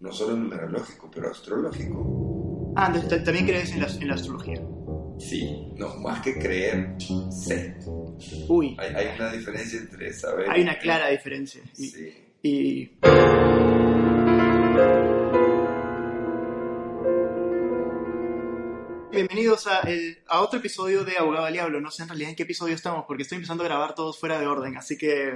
no solo numerológico, pero astrológico. Ah, entonces también crees en la, en la astrología. Sí, no, más que creer, sé. Uy. Hay, hay, una diferencia entre saber. Hay una clara diferencia. Y, Sí. y Bienvenidos a, el- a otro episodio de Abogado al Diablo. No sé en realidad en qué episodio estamos porque estoy empezando a grabar todos fuera de orden, así que...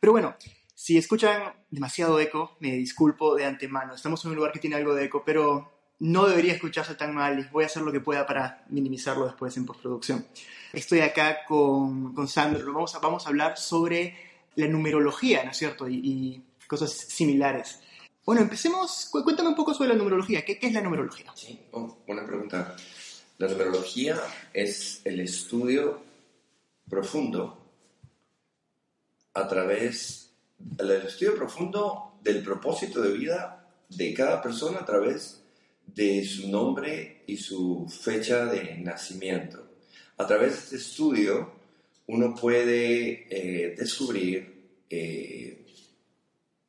Pero bueno, si escuchan demasiado eco, me disculpo de antemano. Estamos en un lugar que tiene algo de eco, pero no debería escucharse tan mal y voy a hacer lo que pueda para minimizarlo después en postproducción. Estoy acá con, con Sandro. Vamos a, vamos a hablar sobre la numerología, ¿no es cierto? Y, y cosas similares. Bueno, empecemos. Cu- Cuéntame un poco sobre la numerología. ¿Qué, qué es la numerología? Sí, oh, buena pregunta. La numerología es el estudio profundo a través, el estudio profundo del propósito de vida de cada persona a través de su nombre y su fecha de nacimiento. A través de este estudio uno puede eh, descubrir eh,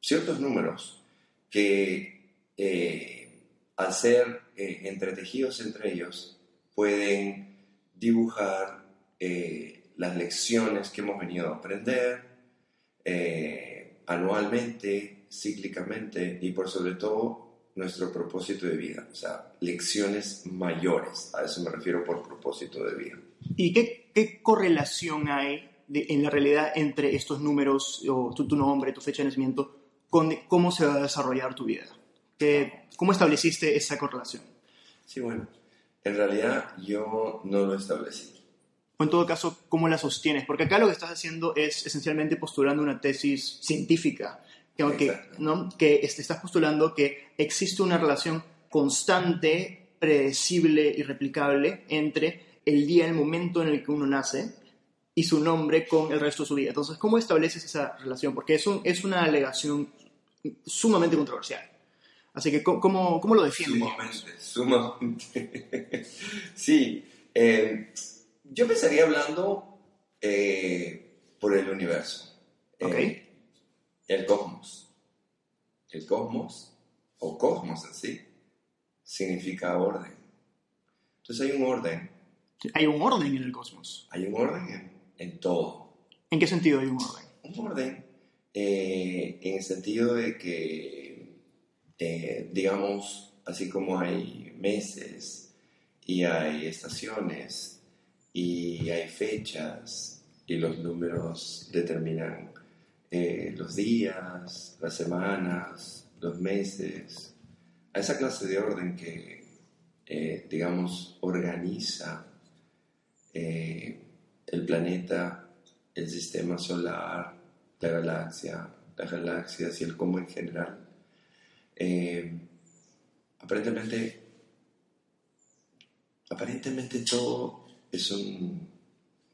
ciertos números que eh, al ser entretejidos entre ellos pueden dibujar las lecciones que hemos venido a aprender anualmente, cíclicamente y por sobre todo nuestro propósito de vida, o sea, lecciones mayores, a eso me refiero por propósito de vida. ¿Y qué, qué correlación hay de- en la realidad entre estos números, o tu, tu nombre, tu fecha de nacimiento, con de- cómo se va a desarrollar tu vida? ¿Qué- ¿Cómo estableciste esa correlación? Sí, bueno, en realidad yo no lo establecí. O en todo caso, ¿cómo la sostienes? Porque acá lo que estás haciendo es esencialmente postulando una tesis científica, que, aunque. ¿no? que este, estás postulando que existe una relación constante, predecible y replicable entre el día, el momento en el que uno nace y su nombre con el resto de su vida. Entonces, ¿cómo estableces esa relación? Porque es, un- es una alegación sumamente controversial. Así que, ¿cómo, cómo, cómo lo defiendes? Sumamente, sumamente. sí, eh, yo empezaría hablando eh, por el universo. Ok. Eh, el cosmos. El cosmos, o cosmos en sí, significa orden. Entonces hay un orden, Hay un orden en el cosmos. hay un orden en, en todo. ¿En qué sentido hay un orden? Un orden eh, en el sentido de que, eh, digamos, así como hay meses y hay estaciones y hay fechas y los números determinan eh, los días, las semanas, los meses, a esa clase de orden que, eh, digamos, organiza eh, el planeta, el sistema solar, la galaxia, las galaxias y el cosmos en general. Eh, aparentemente, aparentemente todo es un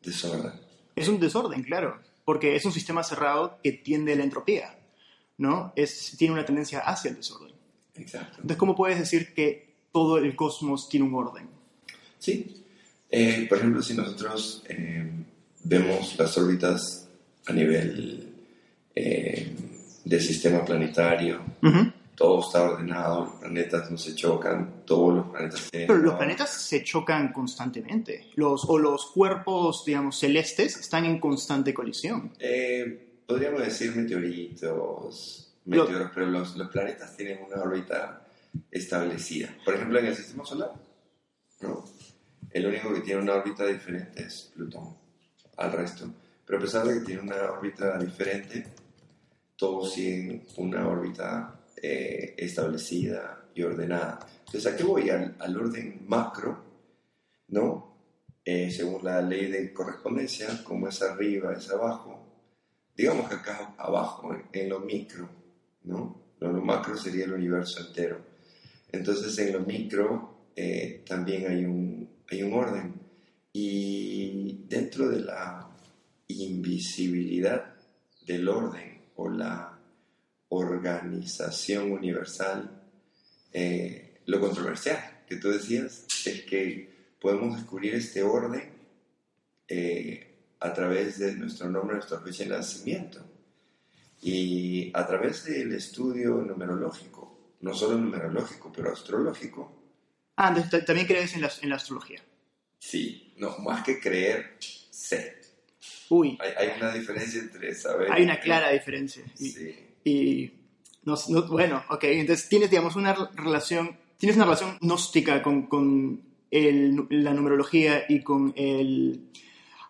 desorden. Es un desorden, claro, porque es un sistema cerrado que tiende a la entropía, ¿no? Es, tiene una tendencia hacia el desorden. Exacto. Entonces, ¿cómo puedes decir que todo el cosmos tiene un orden? Sí. Eh, por ejemplo, si nosotros eh, vemos las órbitas a nivel eh, del sistema planetario, todo está ordenado, los planetas no se chocan, todos los planetas tienen... Pero los planetas se chocan constantemente, los, o los cuerpos, digamos, celestes están en constante colisión. Eh, podríamos decir meteoritos, meteoros, pero los, los planetas tienen una órbita establecida. Por ejemplo, en el sistema solar, ¿no? El único que tiene una órbita diferente es Plutón al resto. Pero a pesar de que tiene una órbita diferente, todos siguen una órbita eh, establecida y ordenada. Entonces, ¿a qué voy? Al, al orden macro, ¿no? Eh, según la ley de correspondencia, como es arriba, es abajo. Digamos que acá abajo, en, lo micro, ¿no? Lo, lo macro sería el universo entero. Entonces, en lo micro eh, también hay un, hay un orden. Y dentro de la invisibilidad del orden o la organización universal, eh, lo controversial que tú decías es que podemos descubrir este orden eh, a través de nuestro nombre, nuestra fecha de nacimiento y a través del estudio numerológico, no solo numerológico, pero astrológico. Ah, también crees en la, en la astrología. Sí, no, más que creer, sé. Uy. Hay, hay, una diferencia entre saber. Hay una clara diferencia. Sí. Y no, no- bueno, ok, entonces tienes, digamos, una relación, tienes una relación gnóstica con, con el- la numerología y con el,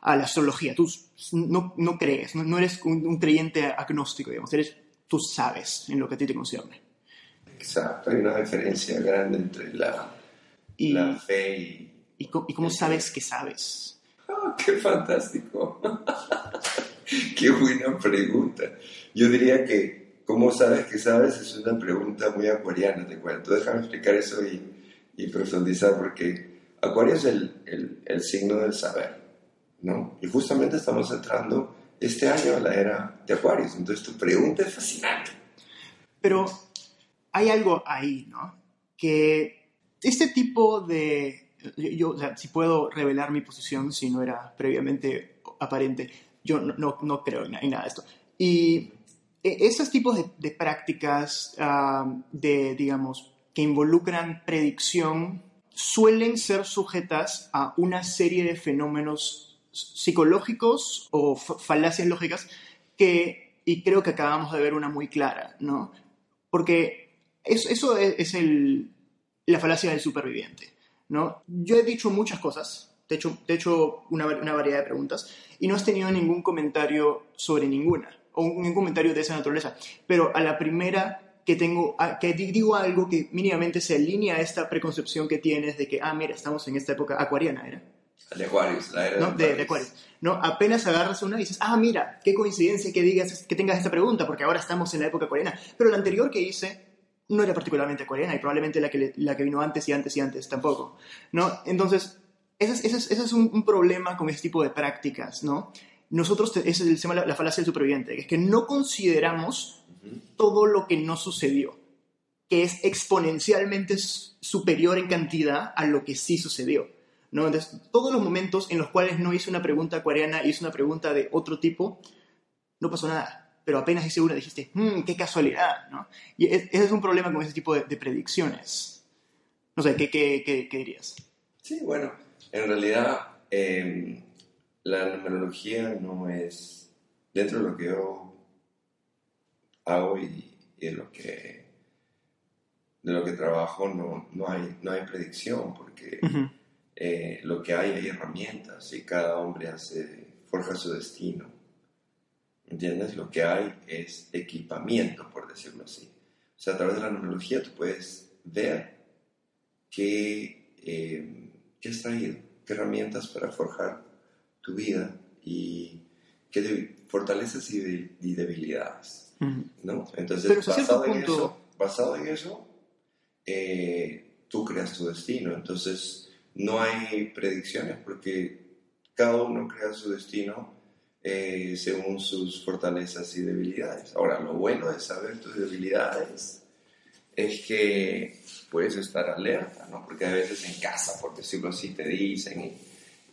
a la astrología. Tú no, no crees, no, no eres un, un creyente agnóstico, digamos, eres, tú sabes en lo que a ti te concierne. Exacto, hay una diferencia grande entre la, Y, la fe y. y cómo sabes que sabes. ¡Ah, ¡Qué fantástico! ¡Qué buena pregunta! Yo diría que, ¿cómo sabes que sabes? Es una pregunta muy acuariana, te cuento. Déjame explicar eso y, y profundizar, porque Acuario es el, el, el signo del saber, ¿no? Y justamente estamos entrando este año a la era de Acuarios. Entonces, tu pregunta es fascinante. Pero hay algo ahí, ¿no? Que este tipo de... Yo, o sea, si puedo revelar mi posición, si no era previamente aparente, yo no, no, no creo en, en nada de esto. Y esos tipos de, prácticas, ah, de, digamos, que involucran predicción, suelen ser sujetas a una serie de fenómenos psicológicos o fa- falacias lógicas que, y creo que acabamos de ver una muy clara, ¿no? Porque eso, eso es, el, la falacia del superviviente, ¿no? Yo he dicho muchas cosas, te he hecho, una variedad de preguntas, y no has tenido ningún comentario sobre ninguna, o un- ningún comentario de esa naturaleza. Pero a la primera que tengo, que di- digo algo que mínimamente se alinea a esta preconcepción que tienes de que, ah, mira, estamos en esta época acuariana, ¿era? De Acuarios, la era ¿no? De, de Acuario. ¿no? Apenas agarras una y dices, ah, mira, qué coincidencia que digas, que tengas esta pregunta, porque ahora estamos en la época acuariana. Pero la anterior que hice no era particularmente acuariana y probablemente la que, la que vino antes y antes y antes tampoco, ¿no? Entonces, ese es, ese es, ese es un, un problema con ese tipo de prácticas, ¿no? Nosotros, te- ese es el- llama la, la falacia del superviviente, que es que no consideramos todo lo que no sucedió, que es exponencialmente superior en cantidad a lo que sí sucedió. ¿no? Entonces, todos los momentos en los cuales no hice una pregunta acuariana hice una pregunta de otro tipo, no pasó nada. Pero apenas hice una, dijiste, "Hmm, qué casualidad, ¿no? Y es- ese es un problema con ese tipo de, de predicciones. No sé, ¿qué, qué, qué, qué dirías? Sí, bueno, en realidad eh, la numerología no es, dentro de lo que yo hago y, y de lo que de lo que trabajo no, no, hay, no hay predicción porque eh, lo que hay hay herramientas y cada hombre hace, forja su destino. ¿Entiendes? Lo que hay es equipamiento, por decirlo así. O sea, a través de la numerología tú puedes ver qué, eh, qué has traído, qué herramientas para forjar tu vida y qué fortalezas y, de- y debilidades. ¿no? Entonces, Pero basado, en punto- eso, basado en eso, eh, tú creas tu destino. Entonces, no hay predicciones porque cada uno crea su destino eh, según sus fortalezas y debilidades. Ahora, lo bueno de saber tus debilidades es que puedes estar alerta, ¿no? Porque a veces en casa, por decirlo así, te dicen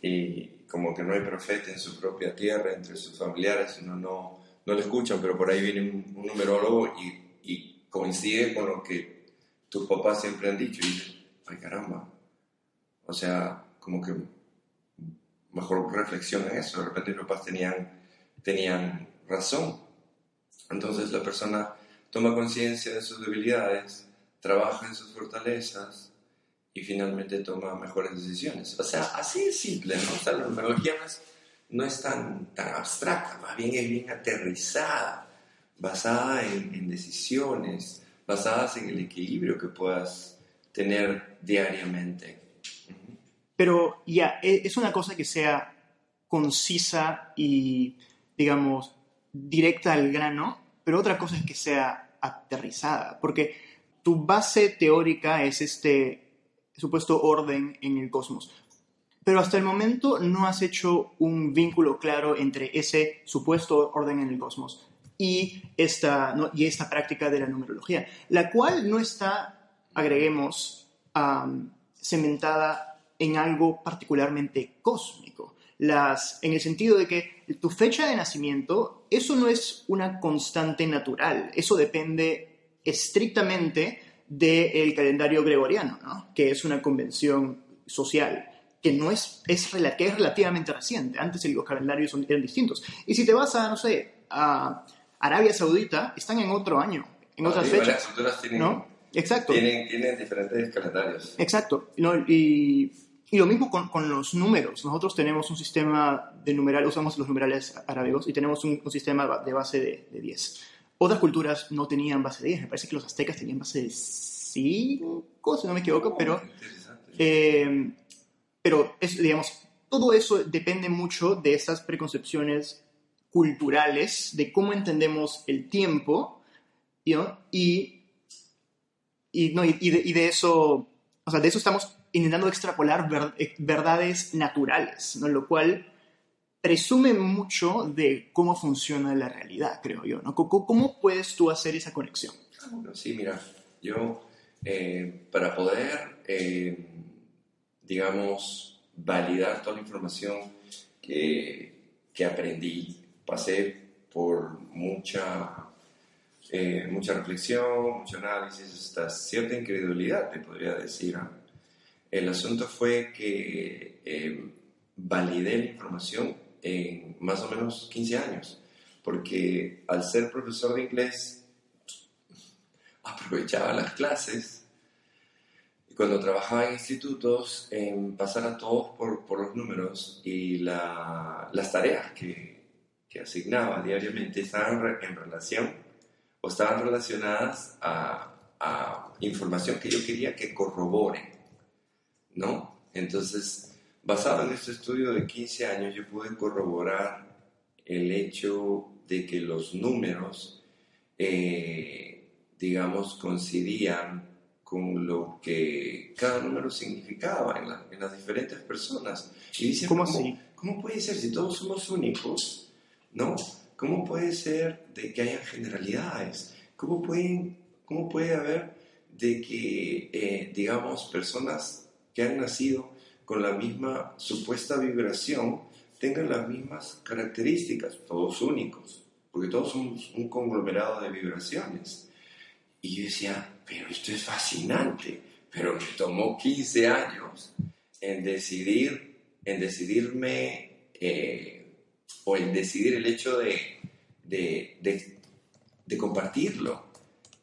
y, y como que no hay profeta en su propia tierra, entre sus familiares, uno no, no le escuchan, pero por ahí viene un, un numerólogo y, y coincide con lo que tus papás siempre han dicho. Y ay caramba, o sea, como que mejor reflexión en eso, de repente mis papás tenían, tenían razón. Entonces la persona toma conciencia de sus debilidades, trabaja en sus fortalezas y finalmente toma mejores decisiones. O sea, así es simple, ¿no? O sea, la numerología no es, tan, tan abstracta, más bien es bien aterrizada, basada en, decisiones, basadas en el equilibrio que puedas tener diariamente. Pero ya, e- es una cosa que sea concisa y, digamos, directa al grano, pero otra cosa es que sea aterrizada, porque tu base teórica es este supuesto orden en el cosmos. Pero hasta el momento no has hecho un vínculo claro entre ese supuesto orden en el cosmos y esta, y esta práctica de la numerología, la cual no está, agreguemos, cementada en algo particularmente cósmico. Las, en el sentido de que tu fecha de nacimiento, eso no es una constante natural, eso depende estrictamente del calendario gregoriano, ¿no? que es una convención social que no es, es, que es relativamente reciente. Antes los calendarios eran distintos. Y si te vas a, no sé, a Arabia Saudita, están en otro año, en otras fechas. tienen, ¿no? Exacto. Tienen, tienen diferentes calendarios. Exacto. ¿no? Y, y, lo mismo con, con, los números. Nosotros tenemos un sistema de numeral, usamos los numerales arábigos y tenemos un, un sistema de base de, de 10. Otras culturas no tenían base de 10. Me parece que los aztecas tenían base de 5, si no me equivoco, Oh, pero, eh, pero es, digamos, todo eso depende mucho de esas preconcepciones culturales, de cómo entendemos el tiempo, y, y, no, y, de, y de eso, o sea, de eso estamos intentando extrapolar eh, verdades naturales, ¿no? Lo cual presume mucho de cómo funciona la realidad, creo yo, ¿no? ¿Cómo, puedes tú hacer esa conexión? Bueno, sí, mira, yo eh, para poder, eh, digamos, validar toda la información que, que aprendí, pasé por mucha, eh, mucha reflexión, mucho análisis, hasta cierta incredulidad, te podría decir. ¿ah? El asunto fue que eh, validé la información en más o menos 15 años, porque al ser profesor de inglés aprovechaba las clases y cuando trabajaba en institutos en pasar a todos por, por los números y la- las tareas que, que asignaba diariamente estaban en relación o estaban relacionadas a, a información que yo quería que corroboren, ¿no? Entonces, basado en este estudio de 15 años, yo pude corroborar el hecho de que los números, eh, digamos, coincidían con lo que cada número significaba en, la- en las diferentes personas. Y dicen, ¿Cómo así? ¿Cómo puede ser si todos somos únicos? ¿No? ¿Cómo puede ser de que haya generalidades? ¿Cómo, pueden, cómo puede haber de que, eh, digamos, personas que han nacido con la misma supuesta vibración tengan las mismas características, todos únicos, porque todos somos un conglomerado de vibraciones? Y yo decía, pero esto es fascinante, pero me tomó 15 años en decidir, en decidirme, eh, o en decidir el hecho de, de, de, de compartirlo,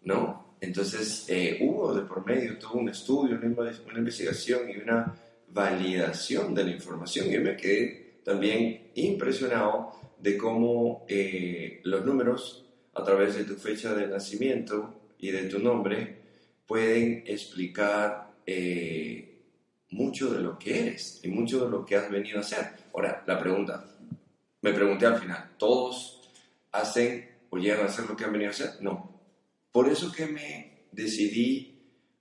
¿no? Entonces eh, hubo de por medio todo un estudio, una, una investigación y una validación de la información. Yo me quedé también impresionado de cómo eh, los números, a través de tu fecha de nacimiento y de tu nombre, pueden explicar eh, mucho de lo que eres y mucho de lo que has venido a hacer. Ahora, la pregunta, me pregunté al final, ¿todos hacen o llegan a hacer lo que han venido a hacer? No. Por eso que me decidí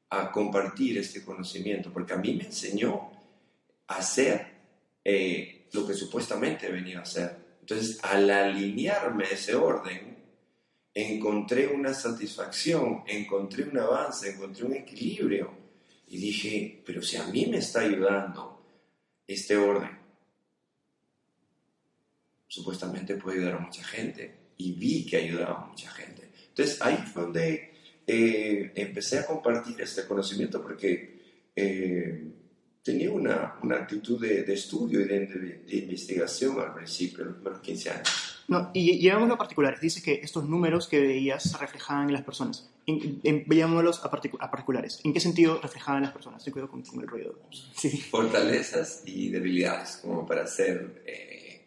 a compartir este conocimiento, porque a mí me enseñó hacer eh, lo que supuestamente venido a hacer. Entonces, al alinearme ese orden, encontré una satisfacción, encontré un avance, encontré un equilibrio. Y dije, pero si a mí me está ayudando este orden, supuestamente puede ayudar a mucha gente. Y vi que ayudaba a mucha gente. Entonces ahí fue donde eh, empecé a compartir este conocimiento porque eh, tenía una, una actitud de, de estudio y de, de- de investigación al principio, los primeros 15 años. No, y llevámoslo a particulares. Dice que estos números que veías se reflejaban en las personas. En, en- veámoslos a, particu- a particulares. ¿En qué sentido reflejaban en las personas? Ten cuidado con, con el ruido. Sí. fortalezas y debilidades, como para ser eh,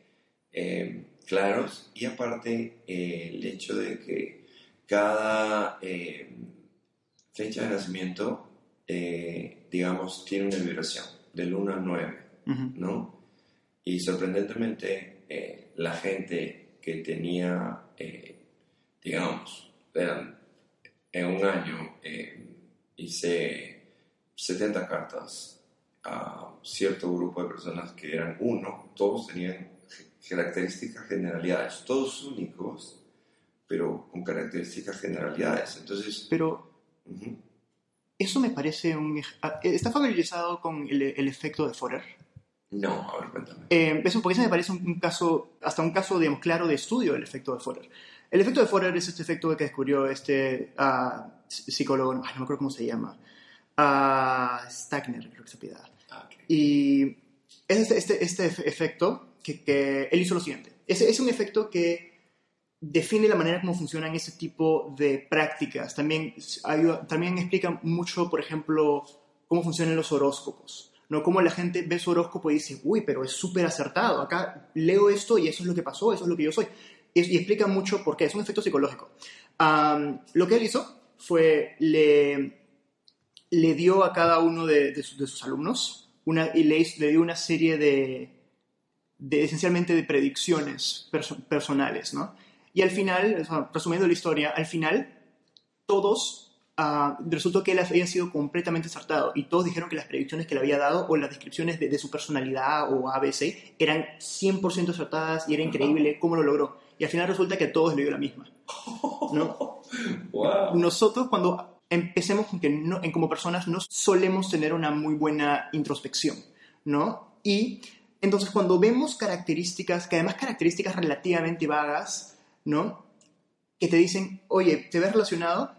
eh, claros. Y aparte, eh, el hecho de que cada eh, fecha de nacimiento, eh, digamos, tiene una vibración del 1 al 9, Ujú. ¿no? Y sorprendentemente, eh, la gente que tenía, eh, digamos, eran- en un año hice 70 cartas a cierto grupo de personas que eran uno, todos tenían características generalidades, todos únicos, pero con características generalidades. Entonces, Pero eso me parece un... ah, ¿Está familiarizado con el, el efecto de Forer? no, a ver, cuéntame. Eh, eso, porque ese me parece un, un caso, hasta un caso, digamos, claro de estudio del efecto de Forer. El efecto de Forer es este efecto que descubrió este ah, psicólogo, no, no me acuerdo cómo se llama, uh, Stagner, creo que se pida. Ah, ok. Y es este, este, este efe- efecto que, que él hizo lo siguiente. Es, es un efecto que define la manera como funcionan ese tipo de prácticas. También, también explica mucho, por ejemplo, cómo funcionan los horóscopos. ¿no? Cómo la gente ve su horóscopo y dice, uy, pero es súper acertado. Acá leo esto y eso es lo que pasó, eso es lo que yo soy. Y, y explica mucho por qué. Es un efecto psicológico. Lo que él hizo fue, le, le dio a cada uno de, sus, alumnos una, y le, le dio una serie de, de esencialmente de predicciones perso- personales, ¿no? Y al final, o sea, resumiendo la historia, al final todos, ah, resultó que él había sido completamente acertado y todos dijeron que las predicciones que le había dado o las descripciones de, de su personalidad o ABC eran 100% acertadas y era increíble cómo lo logró. Y al final resulta que a todos le dio la misma, ¿no? Wow. nosotros cuando empecemos con que no, en como personas no solemos tener una muy buena introspección, ¿no? Y entonces cuando vemos características, que además características relativamente vagas, ¿no? Que te dicen, oye, ¿te ves relacionado?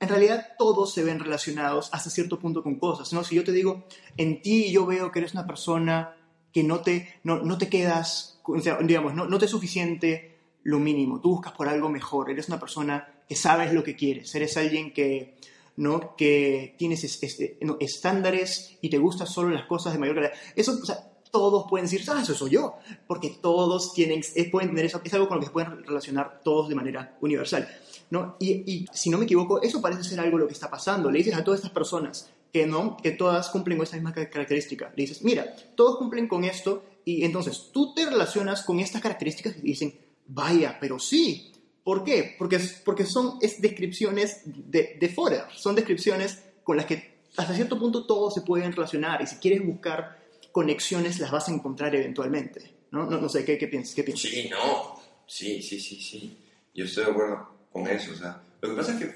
En realidad todos se ven relacionados hasta cierto punto con cosas, ¿no? Si yo te digo, en ti yo veo que eres una persona que no te, no, no te quedas, digamos, no, no te es suficiente lo mínimo, tú buscas por algo mejor, eres una persona que sabes lo que quieres, eres alguien que, ¿no? que tienes es- este, no, estándares y te gustan solo las cosas de mayor calidad. Eso, o sea, todos pueden decir, ah, eso soy yo, porque todos tienen, pueden tener eso, es algo con lo que se pueden relacionar todos de manera universal. ¿no? Y, y si no me equivoco, eso parece ser algo lo que está pasando. Le dices a todas estas personas que no, que todas cumplen con esta misma ca- característica. Le dices, mira, todos cumplen con esto y entonces tú te relacionas con estas características y dicen, vaya, pero sí. ¿Por qué? Porque, porque son es descripciones de, de Forer, son descripciones con las que hasta cierto punto todos se pueden relacionar y si quieres buscar conexiones las vas a encontrar eventualmente. No, no, sé, ¿qué, qué piensas? ¿Qué piensas? Sí, no. Sí, sí, sí, sí. Yo estoy de acuerdo con eso. O sea, lo que pasa es que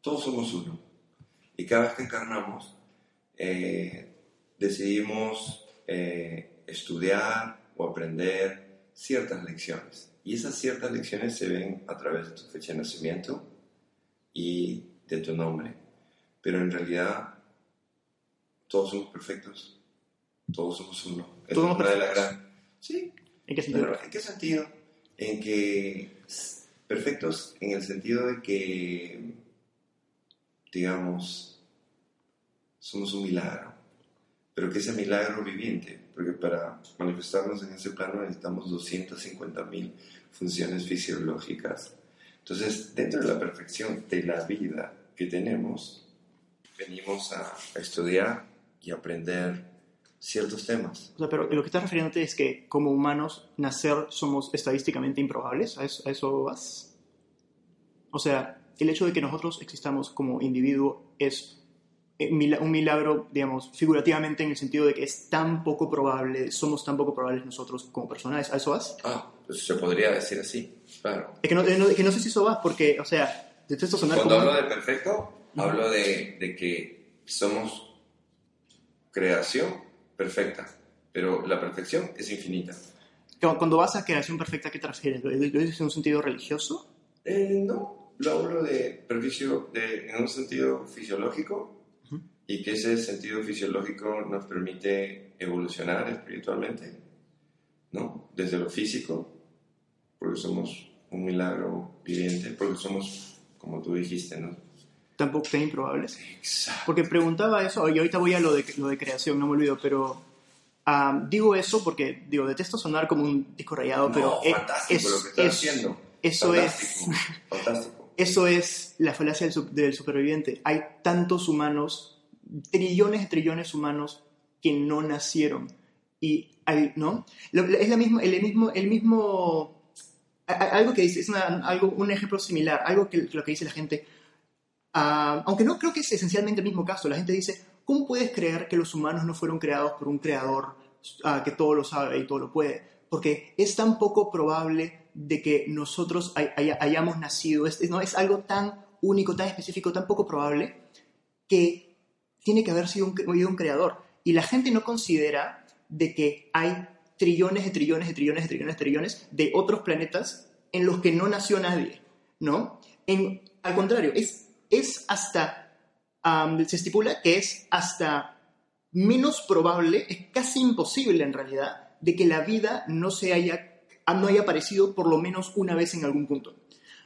todos somos uno. Y cada vez que encarnamos, eh, decidimos eh, estudiar o aprender ciertas lecciones. Y esas ciertas lecciones se ven a través de tu fecha de nacimiento y de tu nombre. Pero en realidad, todos somos perfectos. Todos somos uno. Todos es somos una de las perfectos. gran- Sí, ¿En qué sentido? pero, ¿en qué sentido? En que perfectos en el sentido de que, digamos, somos un milagro, pero que ese milagro viviente, porque para manifestarnos en ese plano necesitamos 250.000 funciones fisiológicas. Entonces, dentro de la perfección de la vida que tenemos, venimos a estudiar y aprender ciertos temas. O sea, pero lo que estás refiriéndote es que como humanos nacer somos estadísticamente improbables. ¿A eso, a eso vas? O sea, el hecho de que nosotros existamos como individuo es eh, un milagro, digamos, figurativamente en el sentido de que es tan poco probable, somos tan poco probables nosotros como personas. ¿A eso vas? Ah, pues se podría decir así, claro. Es que no, no- es que no sé si eso vas porque, o sea, detesto sonar Cuando como... hablo de perfecto, hablo de, de que somos creación perfecta, pero la perfección es infinita. Cuando vas a creación perfecta, ¿a qué te refieres? ¿Lo dices en un sentido religioso? Eh, no, lo hablo de, perjuicio de, en un sentido fisiológico y que ese sentido fisiológico nos permite evolucionar espiritualmente, ¿no? Desde lo físico, porque somos un milagro viviente, porque somos, como tú dijiste, ¿no? Tampoco tan improbables. Exacto. Porque preguntaba eso, y ahorita voy a lo de, lo de creación, no me olvido, pero ah, digo eso porque, digo, detesto sonar como un disco rayado, pero no, e- fantástico es- lo que estás es- haciendo. eso es, fantástico, fantástico. eso es la falacia del, del superviviente. Hay tantos humanos, trillones de trillones humanos que no nacieron. Y hay, ¿no? Es la misma, el mismo, el mismo, algo que dice, es una- algo, un ejemplo similar, algo que lo que dice la gente, Ah, aunque no creo que es esencialmente el mismo caso, la gente dice, ¿cómo puedes creer que los humanos no fueron creados por un creador ah, que todo lo sabe y todo lo puede? Porque es tan poco probable de que nosotros hay- hay- hayamos nacido, es, no, es algo tan único, tan específico, tan poco probable, que tiene que haber sido un, un creador. Y la gente no considera de que hay trillones de trillones de trillones de trillones de trillones de otros planetas en los que no nació nadie. ¿no? En, al contrario, es, es hasta, am, se estipula que es hasta menos probable, es casi imposible en realidad, de que la vida no se haya, no haya aparecido por lo menos una vez en algún punto.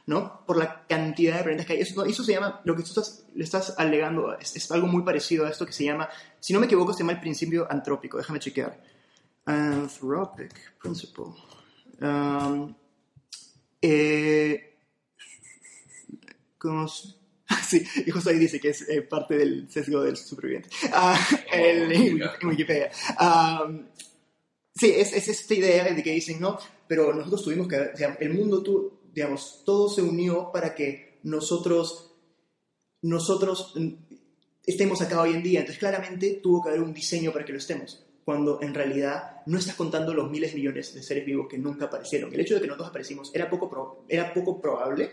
¿no? Por la cantidad de planetas que hay. Eso, se llama, lo que tú estás, le estás alegando, es, algo muy parecido a esto que se llama, si no me equivoco, se llama el principio antrópico. Déjame chequear. Anthropic Principle. Um, eh, ¿cómo Sí, y justo ahí dice que es eh, parte del sesgo del superviviente. Ah, el- en Wiki- en Wikipedia. Um, sí, es, es esta idea de que dicen, no, pero nosotros tuvimos que, o sea, el mundo, tu, digamos, todo se unió para que nosotros, nosotros estemos acá hoy en día. Entonces, claramente tuvo que haber un diseño para que lo estemos. Cuando en realidad no estás contando los miles de millones de seres vivos que nunca aparecieron. El hecho de que nosotros aparecimos era poco, pro- era poco probable,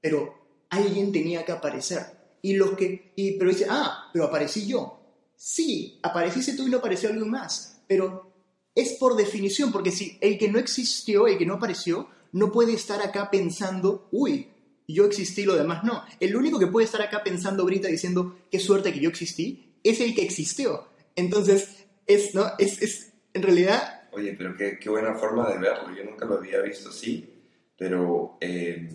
pero alguien tenía que aparecer. Y los que, y, pero dice, ah, pero aparecí yo. Sí, apareciste tú y no apareció alguien más. Pero es por definición, porque si el que no existió, el que no apareció, no puede estar acá pensando, uy, yo existí lo demás no. El único que puede estar acá pensando ahorita diciendo, qué suerte que yo existí, es el que existió. Entonces, es, ¿no? Es, es en realidad, Oye, pero qué, qué buena forma de verlo. Yo nunca lo había visto así, pero eh,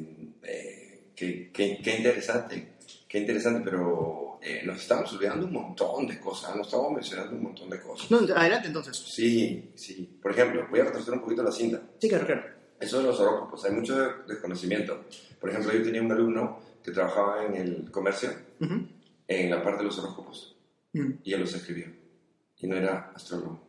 eh, qué, qué- qué interesante, qué interesante, pero eh, nos estamos olvidando un montón de cosas, nos estamos mencionando un montón de cosas. no, adelante entonces. Sí, sí. Por ejemplo, voy a retroceder un poquito la cinta. Sí, claro, claro. Eso de los horóscopos, hay mucho de- desconocimiento. Por ejemplo, yo tenía un alumno que trabajaba en el comercio, Ujú. en la parte de los horóscopos, Mm. y él los escribía. Y no era astrólogo.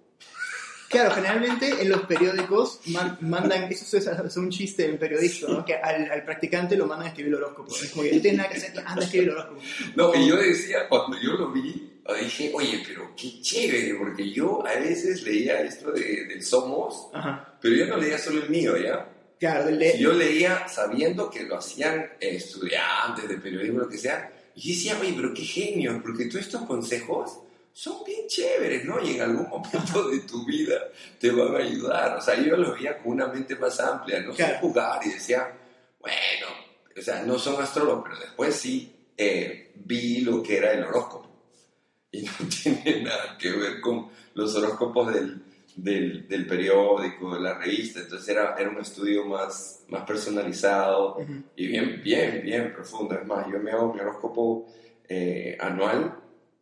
Claro, generalmente en los periódicos man- mandan, eso es, es un chiste en periodista, ¿no? Que al, al practicante lo mandan a escribir el horóscopo. Es como que no tiene nada que hacer, anda a escribir el horóscopo. No, y yo decía, cuando yo lo vi, dije, oye, pero qué chévere, porque yo a veces leía esto de, del Somos, Ajá. pero yo no leía solo el mío, ¿ya? Claro, del de- Yo leía sabiendo que lo hacían estudiantes de periodismo, lo que sea, y decía, oye, pero qué genio, porque todos estos consejos son bien chéveres, ¿no? Y en algún momento de tu vida te van a ayudar. O sea, yo los veía con una mente más amplia, no sé Claro. jugar y decía, bueno, o sea, no son astrólogos, pero después sí eh, vi lo que era el horóscopo. Y no tiene nada que ver con los horóscopos del, del, del periódico, de la revista. Entonces era, era un estudio más, más personalizado Ujú. y bien, bien, bien profundo. Es más, yo me hago mi horóscopo eh, anual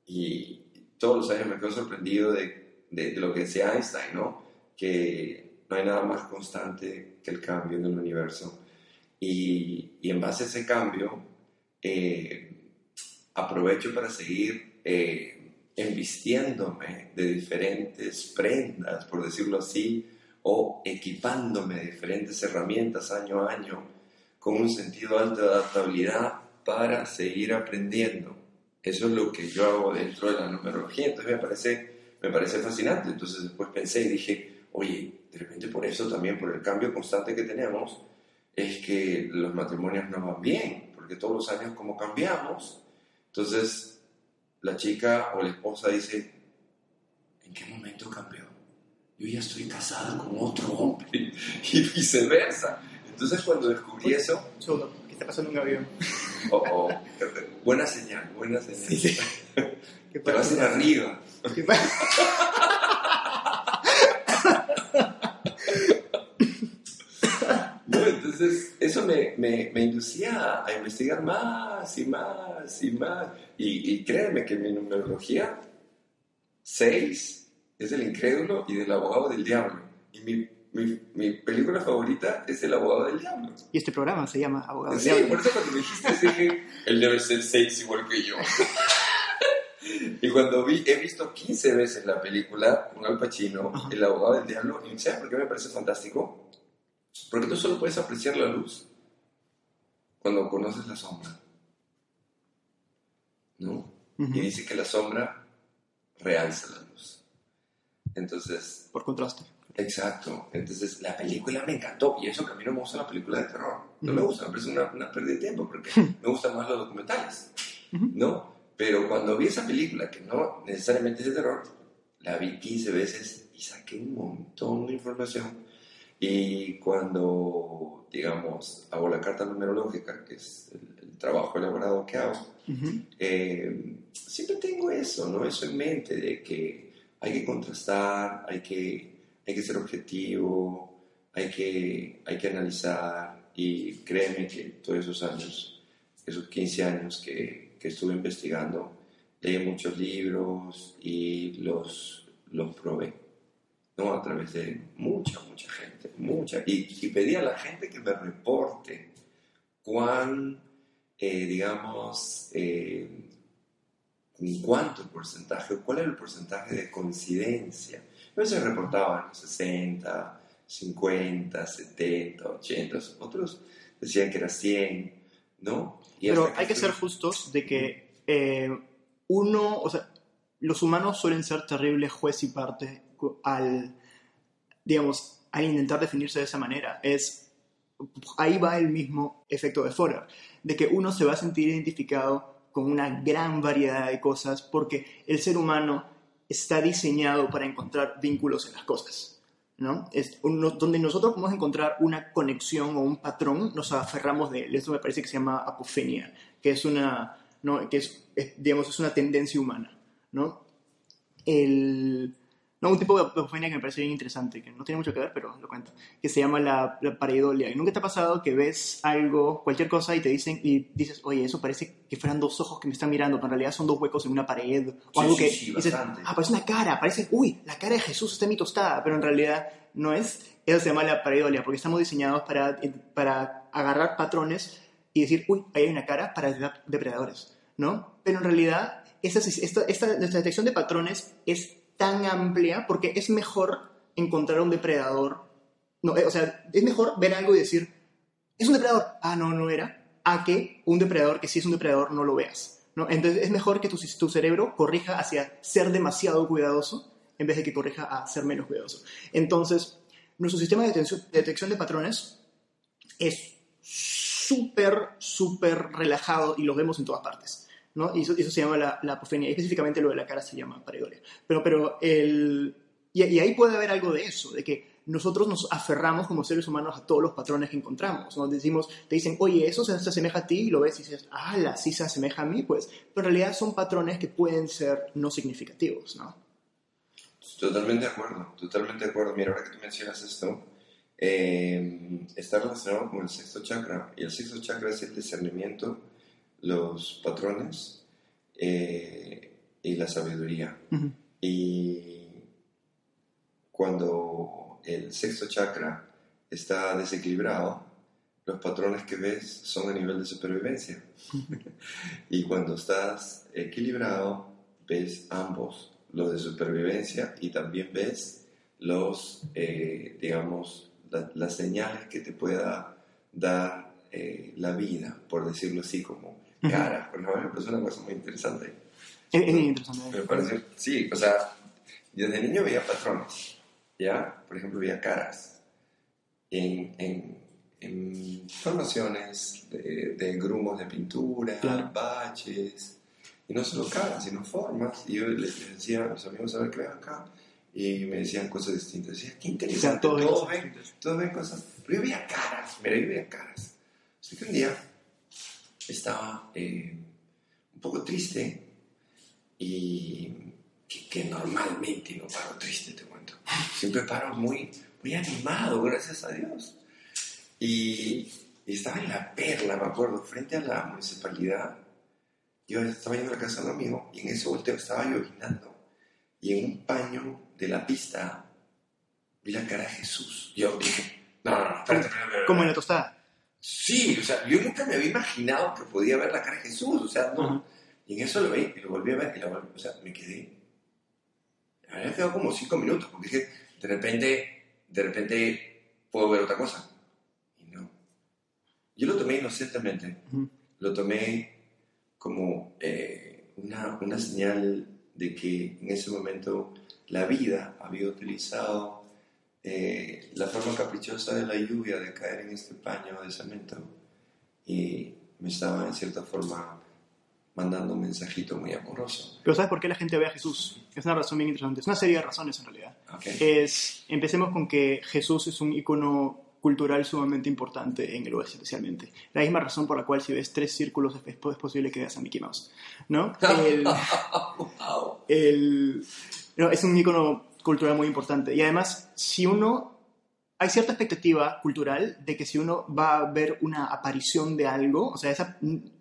y todos los años me quedo sorprendido de, de, de lo que decía Einstein, ¿no? Que no hay nada más constante que el cambio en el universo. Y, y en base a ese cambio, eh, aprovecho para seguir eh, envistiéndome de diferentes prendas, por decirlo así, o equipándome de diferentes herramientas año a año con un sentido alto de adaptabilidad para seguir aprendiendo. Eso es lo que yo hago dentro de la numerología, entonces me parece, me parece fascinante. Entonces después pensé y dije, oye, de repente por eso también, por el cambio constante que tenemos, es que los matrimonios no van bien, porque todos los años como cambiamos, entonces la chica o la esposa dice, ¿en qué momento cambió? Yo ya estoy casada con otro hombre y viceversa. Entonces cuando descubrí eso, Un segundo, que está pasando un avión. oh, oh, buena señal, buena señal. Sí, sí. ¿Qué Te vas a ir arriba. ¿Qué pasa? ¿no? Entonces, eso me, me, me inducía a investigar más y más y más. Y, y créanme que mi numerología 6 es el incrédulo y del abogado del diablo. Y mi, mi, mi película favorita es El abogado del diablo. Y este programa se llama Abogado del Sí, Diablo. por eso cuando me dijiste, dije, él debe ser 6 igual que yo. Y cuando vi, he visto 15 veces la película con Al Pacino, Ajá. El abogado del diablo, y ¿sabes por qué me parece fantástico? Porque tú solo puedes apreciar la luz cuando conoces la sombra. ¿No? Ujú. Y dice que la sombra realza la luz. Entonces, Por contraste. Exacto. Entonces, la película me encantó. Y eso que a mí no me gusta la película de terror. No me gusta, me parece una, una pérdida de tiempo porque me gustan más los documentales. ¿no? Pero cuando vi esa película, que no necesariamente es de terror, la vi 15 veces y saqué un montón de información Y cuando, digamos, hago la carta numerológica, que es el, el trabajo elaborado que hago, eh, siempre tengo eso, ¿no? Eso en mente, de que hay que contrastar, hay que, hay que ser objetivo, hay que, hay que analizar y créeme que todos esos años, esos 15 años que, que estuve investigando, leí muchos libros y los, los probé, ¿no? A través de mucha, mucha gente, mucha. Y, y pedí a la gente que me reporte cuán, eh, digamos, eh, cuánto porcentaje, cuál era el porcentaje de coincidencia. A veces reportaban 60, 50, 70, 80, otros decían que era 100, ¿no? Y Pero hay que ser justos de que eh, uno, o sea, los humanos suelen ser terribles juez y parte al, digamos, al intentar definirse de esa manera. Es, ahí va el mismo efecto de Forer, de que uno se va a sentir identificado con una gran variedad de cosas porque el ser humano está diseñado para encontrar vínculos en las cosas. ¿no? Es donde nosotros podemos encontrar una conexión o un patrón, nos aferramos de él. Esto me parece que se llama apofenia, que es una, ¿no? que es, es, digamos, es una tendencia humana. ¿no? El, no, un tipo de apofenia que me parece bien interesante, que no tiene mucho que ver, pero lo cuento, que se llama la, la pareidolia. ¿Y nunca te ha pasado que ves algo, cualquier cosa, y te dicen, y dices, oye, eso parece que fueran dos ojos que me están mirando, pero en realidad son dos huecos en una pared, o Sí, algo sí, que sí, dices, ah, parece una cara, parece, uy, la cara de Jesús está en mi tostada, pero en realidad no es. Eso se llama la pareidolia, porque estamos diseñados para, para agarrar patrones y decir, uy, ahí hay una cara para depredadores, ¿no? Pero en realidad, esta, esta, esta, nuestra detección de patrones es tan amplia porque es mejor encontrar un depredador, no, eh, o sea, es mejor ver algo y decir, es un depredador, ah, no, no era, a que un depredador que sí es un depredador no lo veas, ¿no? Entonces es mejor que tu, tu cerebro corrija hacia ser demasiado cuidadoso en vez de que corrija a ser menos cuidadoso. Entonces, nuestro sistema de detección de, patrones es súper, súper relajado y lo vemos en todas partes. ¿No? Y eso, eso se llama la, la apofenia. Específicamente lo de la cara se llama pareidolia. Pero, pero el... Y, y, ahí puede haber algo de eso, de que nosotros nos aferramos como seres humanos a todos los patrones que encontramos. Nos decimos, te dicen, oye, eso se, se asemeja a ti, y lo ves y dices, ah, sí se asemeja a mí, pues. Pero en realidad son patrones que pueden ser no significativos, ¿no? Totalmente de acuerdo, totalmente de acuerdo. Mira, ahora que tú mencionas esto, eh, está relacionado con el sexto chakra. Y el sexto chakra es el discernimiento, los patrones eh, y la sabiduría. Uh -huh. Y cuando el sexto chakra está desequilibrado, los patrones que ves son a nivel de supervivencia. y cuando estás equilibrado, ves ambos, los de supervivencia y también ves los, eh, digamos, la, las señales que te pueda dar eh, la vida, por decirlo así, como cara. Por ejemplo, es una cosa muy interesante. Es, es interesante. Me parece, sí, o sea, desde niño veía patrones, ¿ya? Por ejemplo, veía caras en, en, en formaciones de, de, grumos de pintura, claro. baches, y no solo caras, sino formas. Y yo les, les decía a mis amigos, a ver qué ven acá. Y me decían cosas distintas. Decía, qué interesante, o sea, todos, todos, ven, todos ven cosas. Pero yo veía caras, mira, yo veía caras. Así que un día estaba eh, un poco triste y que, que, normalmente no paro triste, te cuento. Siempre paro muy, muy animado, gracias a Dios. Y, y, estaba en La Perla, me acuerdo, frente a la municipalidad. Yo estaba yendo a la casa de un amigo y en ese volteo estaba llovinando. Y en un paño de la pista vi la cara de Jesús. Yo dije, no, no, no, espérate, espérate, Como en la tostada. Sí, o sea, yo nunca me había imaginado que podía ver la cara de Jesús, o sea, no. Uh -huh. Y en eso lo vi y lo volví a ver y la volví, o sea, me quedé. Me había quedado como cinco minutos, porque dije, de repente, de repente puedo ver otra cosa. Y no. Yo lo tomé inocentemente, Uh -huh. lo tomé como eh, una, una señal de que en ese momento la vida había utilizado eh, la forma caprichosa de la lluvia de caer en este paño de cemento y me estaba en cierta forma mandando un mensajito muy amoroso. Pero ¿sabes por qué la gente ve a Jesús? Es una razón bien interesante. Es una serie de razones en realidad. Es, empecemos con que Jesús es un icono cultural sumamente importante en el oeste especialmente. La misma razón por la cual si ves tres círculos es, es posible que veas a Mickey Mouse. ¿no? El- no, es un icono cultural muy importante. Y además, si uno... Hay cierta expectativa cultural de que si uno va a ver una aparición de algo, o sea,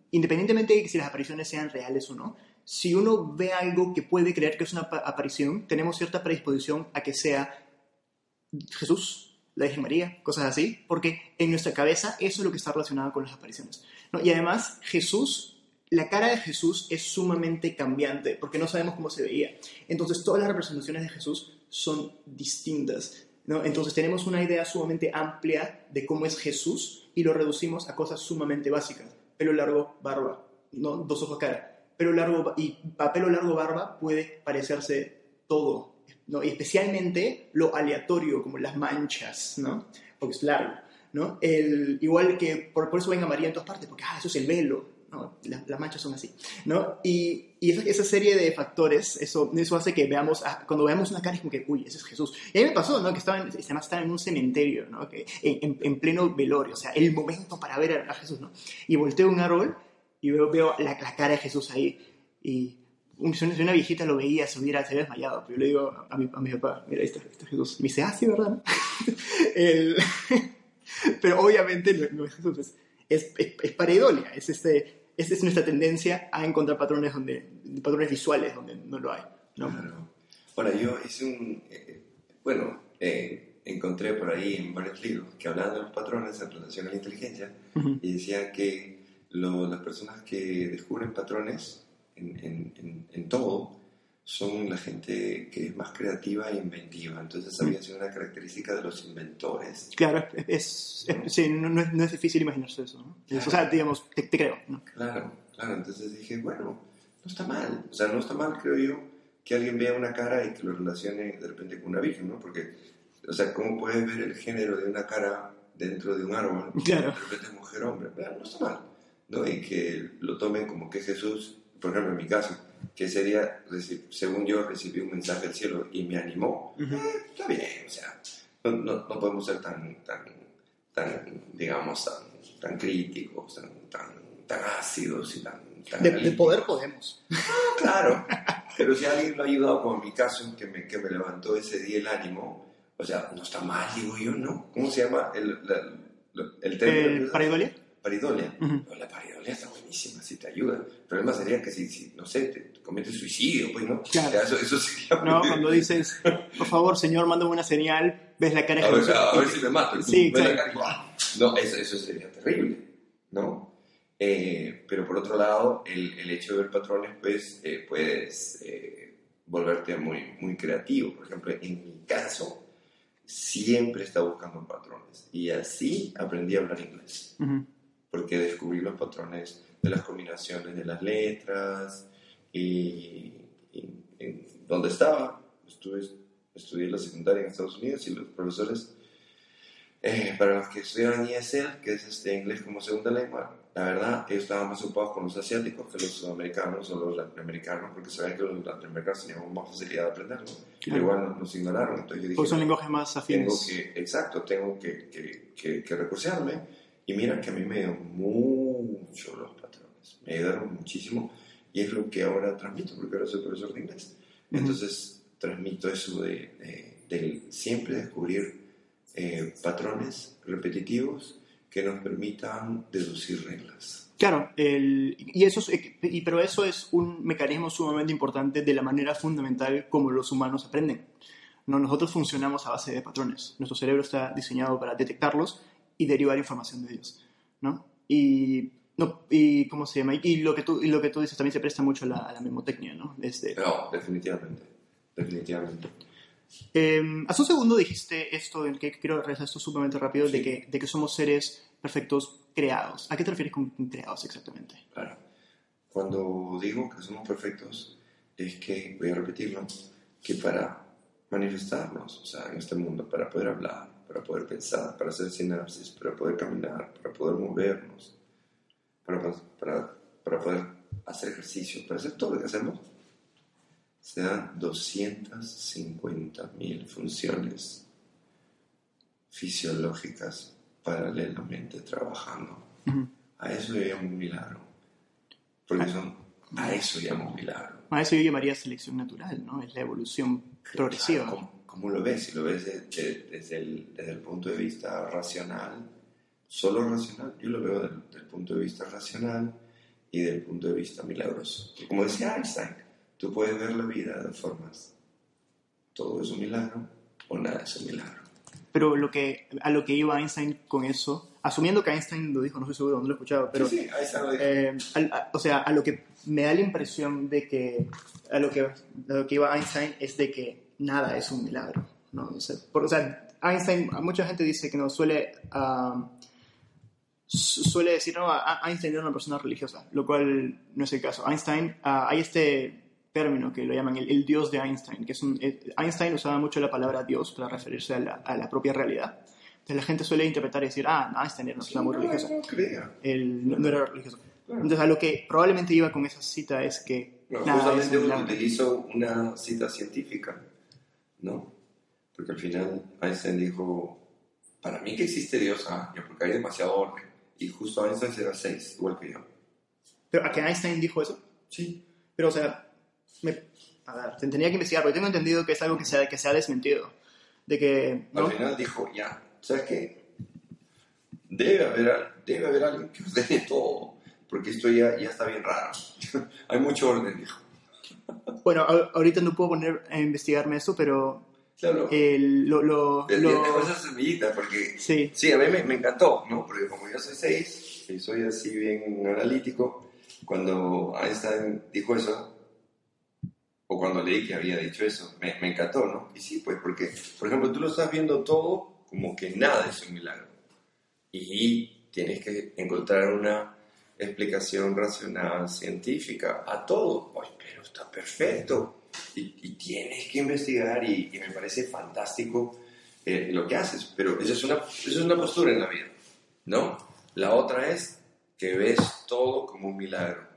independientemente de si las apariciones sean reales o no, si uno ve algo que puede creer que es una pa- aparición, tenemos cierta predisposición a que sea Jesús, la Virgen María, cosas así, porque en nuestra cabeza eso es lo que está relacionado con las apariciones. Y además, Jesús, la cara de Jesús es sumamente cambiante, porque no sabemos cómo se veía. Entonces, todas las representaciones de Jesús son distintas. ¿no? Entonces, tenemos una idea sumamente amplia de cómo es Jesús y lo reducimos a cosas sumamente básicas. Pelo largo, barba, ¿no? dos ojos cara. Pelo largo y a pelo largo, barba puede parecerse todo, ¿no? Y especialmente lo aleatorio, como las manchas, ¿no? Porque es largo, ¿no? El, igual que, por, por eso ven amarillo en todas partes, porque, ah, eso es el velo, ¿no? Las, las manchas son así, ¿no? Y, y esa, esa serie de factores, eso, eso hace que veamos, ah, cuando veamos una cara es como que, uy, ese es Jesús. Y a mí me pasó, ¿no? Que estaba en, estaba en un cementerio, ¿no? Que, en, en- en pleno velorio, o sea, el momento para ver a, a Jesús, ¿no? Y volteo un árbol y veo, veo la, la cara de Jesús ahí, y una, viejita lo veía, se hubiera, se desmayado. Pero yo le digo a mi, a mi papá, mira, ahí está, ahí está Jesús. Me dice, ah, sí, ¿verdad? El- pero obviamente no, no es Jesús, es, es, es, es pareidolia, es, este, esta es nuestra tendencia a encontrar patrones, donde, patrones visuales donde no lo hay. ¿no? Claro. Ahora, yo hice un. eh, bueno, eh, encontré por ahí en varios libros que hablaban de los patrones en relación a la inteligencia Ujú. y decían que lo- las personas que descubren patrones en, en- en- en todo son la gente que es más creativa e inventiva. Entonces, había sido una característica de los inventores. Claro, es, es- es- sí, no, no es, no es difícil imaginarse eso. ¿no? Es- o sea, digamos, te, te creo. ¿no? Claro, claro. Entonces dije, bueno, no está mal. O sea, no está mal, creo yo, que alguien vea una cara y que lo relacione de repente con una virgen, ¿no? Porque, o sea, ¿cómo puedes ver el género de una cara dentro de un árbol? Claro. De repente es mujer-hombre. Bueno, no está mal, ¿no? Y que lo tomen como que Jesús, por ejemplo, en mi caso, que sería, según yo, recibí un mensaje del cielo y me animó. Ujú. Eh, está bien, o sea, no, no, no podemos ser tan, tan, tan digamos, tan, tan críticos, tan, tan, tan ácidos y tan... tan De, de poder podemos. Claro, pero si alguien lo ha ayudado, como en mi caso, que me, que me levantó ese día el ánimo, o sea, no está mal, digo yo, ¿no? ¿Cómo se llama el, la- la- el término? ¿El pareidolia? Paridolia. Ujú. No, la paridolia está buenísima, sí te ayuda. Problema sería que si, si no sé, te cometes suicidio, pues, ¿no? Claro. O sea, eso, eso sería... No, cuando dices, por favor, señor, mándame una señal, ves la cara A ver, a ver si me mato. Sí, Ven claro. No, eso, eso sería terrible, ¿no? Eh, pero por otro lado, el, el hecho de ver patrones, pues, eh, puedes eh, volverte muy, muy creativo. Por ejemplo, en mi caso, siempre estaba buscando patrones. Y así aprendí a hablar inglés. Ujú. Porque descubrí los patrones de las combinaciones de las letras y, y en donde estaba, estuve, estudié la secundaria en Estados Unidos y los profesores, eh, para los que estudiaban ESL, que es este inglés como segunda lengua, la verdad, ellos estaban más ocupados con los asiáticos que los sudamericanos o los latinoamericanos, porque sabían que los latinoamericanos tenían más facilidad de aprenderlo. Y Claro. igual nos ignoraron. Entonces yo dije, Porque son lenguajes más tengo afines. que, exacto, tengo que, que, que, que recursearme. Y mira que a mí me dio mucho los patrones, me ayudaron muchísimo y es lo que ahora transmito, porque ahora soy profesor de inglés. Ujú. Entonces transmito eso de, de- del siempre descubrir eh, patrones repetitivos que nos permitan deducir reglas. Claro, el, y eso es, y, pero eso es un mecanismo sumamente importante de la manera fundamental como los humanos aprenden. No, nosotros funcionamos a base de patrones. Nuestro cerebro está diseñado para detectarlos y derivar información de ellos, ¿no? Y, no, y ¿cómo se llama? Y, lo que tú, y lo que tú dices también se presta mucho a la, a la memotecnia, ¿no? Este, No, definitivamente, definitivamente. Eh, hace un segundo dijiste esto, en que quiero regresar esto sumamente rápido, de, que, de que somos seres perfectos creados. ¿A qué te refieres con creados exactamente? Claro. Cuando digo que somos perfectos, es que, voy a repetirlo, que para manifestarnos, o sea, en este mundo, para poder hablar, para poder pensar, para hacer sinapsis, para poder caminar, para poder movernos, para, para, para poder hacer ejercicio, para hacer todo lo que hacemos, se dan 250 mil funciones fisiológicas paralelamente trabajando. Ujú. A eso yo llamo un milagro. Porque son, a eso llamo milagro. A eso yo llamaría selección natural, ¿no? Es la evolución progresiva. Claro, ¿cómo, cómo lo ves? Si lo ves de- de- desde, el, desde el punto de vista racional, solo racional, yo lo veo del, del punto de vista racional y del punto de vista milagroso. Y como decía Einstein, tú puedes ver la vida de formas. Todo es un milagro o nada es un milagro. Pero lo que, a lo que iba Einstein con eso, asumiendo que Einstein lo dijo, no estoy seguro, no lo he escuchado, pero... sí, sí, Einstein lo dijo. Eh, al- a- o sea, a lo que me da la impresión de que a lo que, a lo que iba Einstein es de que nada es un milagro, ¿no? O sea, por- o sea, Einstein, mucha gente dice que no suele, su- suele decir, no, Einstein era una persona religiosa, lo cual no es el caso. Einstein, ah, hay este término que lo llaman el, el dios de Einstein, que es un, eh, Einstein usaba mucho la palabra dios para referirse a la, a la propia realidad. Entonces la gente suele interpretar y decir, ah, Einstein era una persona muy no, religiosa no crea. él no, no era religioso. Claro. Entonces, a lo que probablemente iba con esa cita es que No, justamente utilizó una cita científica, ¿no? Porque al final Einstein dijo, para mí que existe Dios, ah, porque hay demasiado orden. Y justo Einstein será seis, igual que yo. Pero a que Einstein dijo eso. Sí. Pero, o sea, me, a ver, tendría que investigar, porque tengo entendido que es algo que se ha, que se ha desmentido. De que, ¿no? Al final dijo, ya, ¿sabes qué? Debe haber, debe haber alguien que ordene todo, porque esto ya, ya está bien raro. hay mucho orden, dijo. Bueno, ahorita no puedo poner a investigarme eso, pero Claro. el, lo... lo, le lo- dejo esa semillita, porque sí, Sí, a mí me, me encantó, ¿no? Porque como yo soy 6 y soy así bien analítico, cuando Einstein dijo eso, o cuando leí que había dicho eso, me, me encantó, ¿no? Y sí, pues porque, por ejemplo, tú lo estás viendo todo como que nada es un milagro. Y tienes que encontrar una explicación racional, científica, a todo. Pero está perfecto. Y, tienes que investigar y, y me parece fantástico eh, lo que haces. Pero esa es, una, esa es una postura en la vida, ¿no? La otra es que ves todo como un milagro.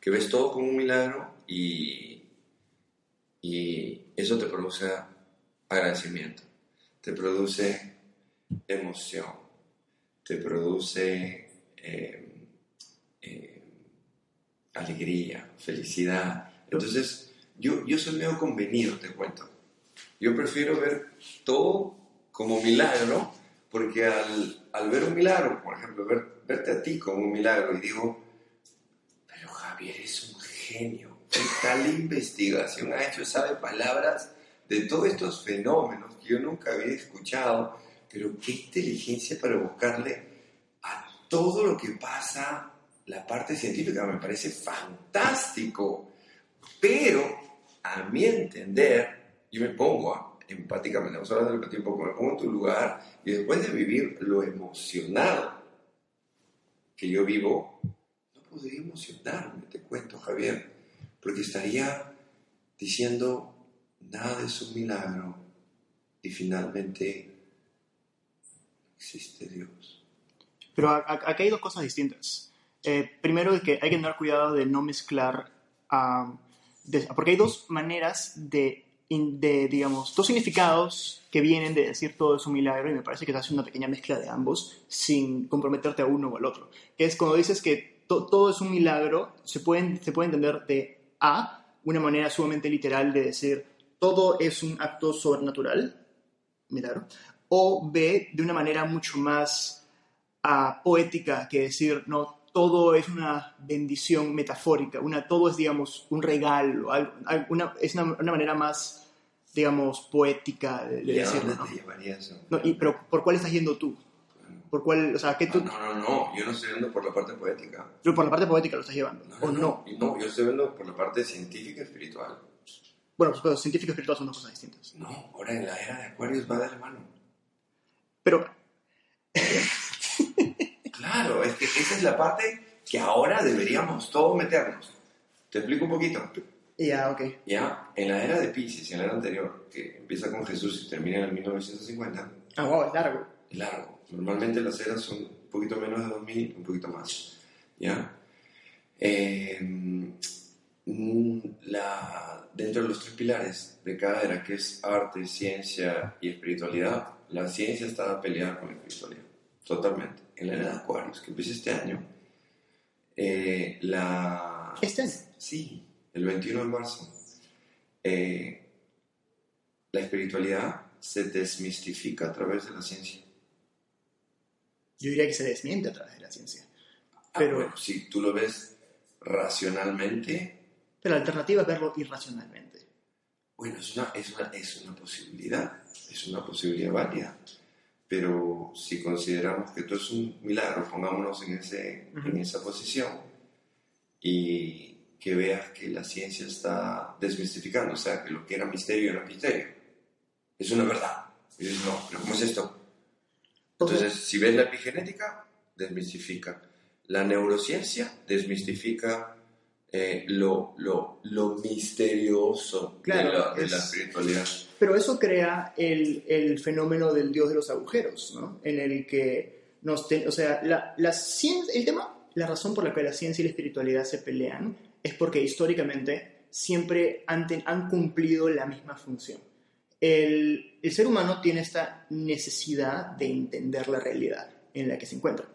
Que ves todo como un milagro y, y eso te produce agradecimiento, te produce emoción, te produce eh, eh, alegría, felicidad. Entonces, yo, yo soy medio convenido, te cuento. Yo prefiero ver todo como milagro, porque al, al ver un milagro, por ejemplo, ver, verte a ti como un milagro, y digo, pero Javier es un genio. ¿Qué tal investigación ha hecho? Sabe palabras de todos estos fenómenos que yo nunca había escuchado, pero qué inteligencia para buscarle a todo lo que pasa la parte científica. Me parece fantástico. Pero, a mi entender, yo me pongo a- empáticamente, vamos a hablar de empatía un poco, me pongo en tu lugar y después de vivir lo emocionado que yo vivo, no podría emocionarme, te cuento, Javier, porque estaría diciendo, nada es un milagro y finalmente existe Dios. Pero a- a- aquí hay dos cosas distintas. Eh, primero, que hay que tener cuidado de no mezclar, ah, porque hay dos maneras de, de, digamos, dos significados que vienen de decir todo es un milagro y me parece que se hace una pequeña mezcla de ambos sin comprometerte a uno o al otro. Que es cuando dices que to- todo es un milagro, se puede, se puede entender de A, una manera sumamente literal de decir todo es un acto sobrenatural, milagro, o B, de una manera mucho más ah, poética que decir, no, todo es una bendición metafórica, una, todo es, digamos, un regalo, una, es una, una manera más, digamos, poética de, de ¿Y a decirlo, ¿no? No, y- pero, ¿por cuál estás yendo tú? ¿Por cuál, o sea, qué Ah, tú, no, no, no, yo no estoy viendo por la parte poética. pero por la parte poética lo estás llevando, No, o no? No, yo estoy viendo por la parte científica y espiritual. Bueno, pues, pero científico y espiritual son dos cosas distintas. No, ahora en la era de Acuarios va de la mano. Pero, Es que esa es la parte que ahora deberíamos todos meternos. Te explico un poquito. ya, ok. Ya, en la era de Pisces, en la era anterior, que empieza con Jesús y termina en el 1950, Ah, wow, es largo. es largo. Normalmente las eras son un poquito menos de 2000, un poquito más. ¿Ya? Eh, la, dentro de los tres pilares de cada era, que es arte, ciencia y espiritualidad, la ciencia está peleada con la espiritualidad, totalmente. En la era de Acuarios, que empieza este año, eh, la... ¿Este año? Sí, el 21 de marzo. Eh, la espiritualidad se desmistifica a través de la ciencia. Yo diría que se desmiente a través de la ciencia. Ah, Pero- bueno, si tú lo ves racionalmente, Pero la alternativa es verlo irracionalmente. bueno, es una, es una, es una posibilidad, es una posibilidad válida. Pero si consideramos que esto es un milagro, pongámonos en, ese, Ujú. en esa posición y que veas que la ciencia está desmistificando, o sea, que lo que era misterio era misterio. Es una verdad. Y dices, no, pero ¿cómo es esto? Entonces, si ves la epigenética, desmistifica. La neurociencia desmistifica eh, lo, lo, lo misterioso Claro, de, la, de es- la espiritualidad. Pero eso crea el, el fenómeno del dios de los agujeros, ¿no? En el que nos... te- o sea, la, la ciencia, el tema, la razón por la que la ciencia y la espiritualidad se pelean es porque históricamente siempre han, ten- han cumplido la misma función. El, el ser humano tiene esta necesidad de entender la realidad en la que se encuentra.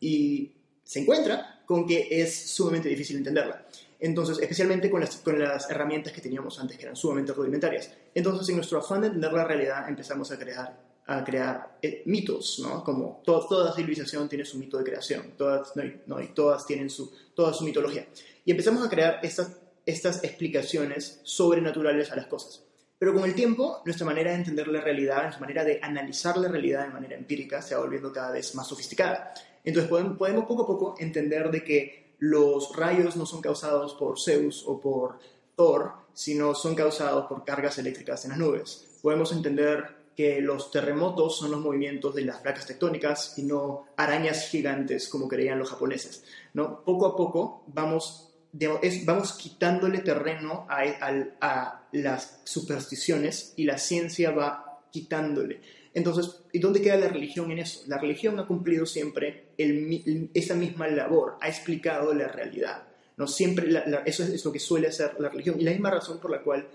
Y se encuentra con que es sumamente difícil entenderla. Entonces, especialmente con las, con las herramientas que teníamos antes, que eran sumamente rudimentarias. Entonces, en nuestro afán de entender la realidad, empezamos a crear, a crear eh, mitos, ¿no? Como to- toda civilización tiene su mito de creación, todas, no, no, todas tienen su, toda su mitología. Y empezamos a crear estas, estas explicaciones sobrenaturales a las cosas. Pero con el tiempo, nuestra manera de entender la realidad, nuestra manera de analizar la realidad de manera empírica, se va volviendo cada vez más sofisticada. Entonces podemos, podemos poco a poco entender de que los rayos no son causados por Zeus o por Thor, sino son causados por cargas eléctricas en las nubes. Podemos entender que los terremotos son los movimientos de las placas tectónicas y no arañas gigantes como creían los japoneses. ¿no? Poco a poco vamos, digamos, es- vamos quitándole terreno a, a- a las supersticiones y la ciencia va quitándole. Entonces, ¿y dónde queda la religión en eso? La religión ha cumplido siempre el mi- esa misma labor, ha explicado la realidad. ¿no? Siempre la- la- eso es, es lo que suele hacer la religión. Y la misma razón por la cual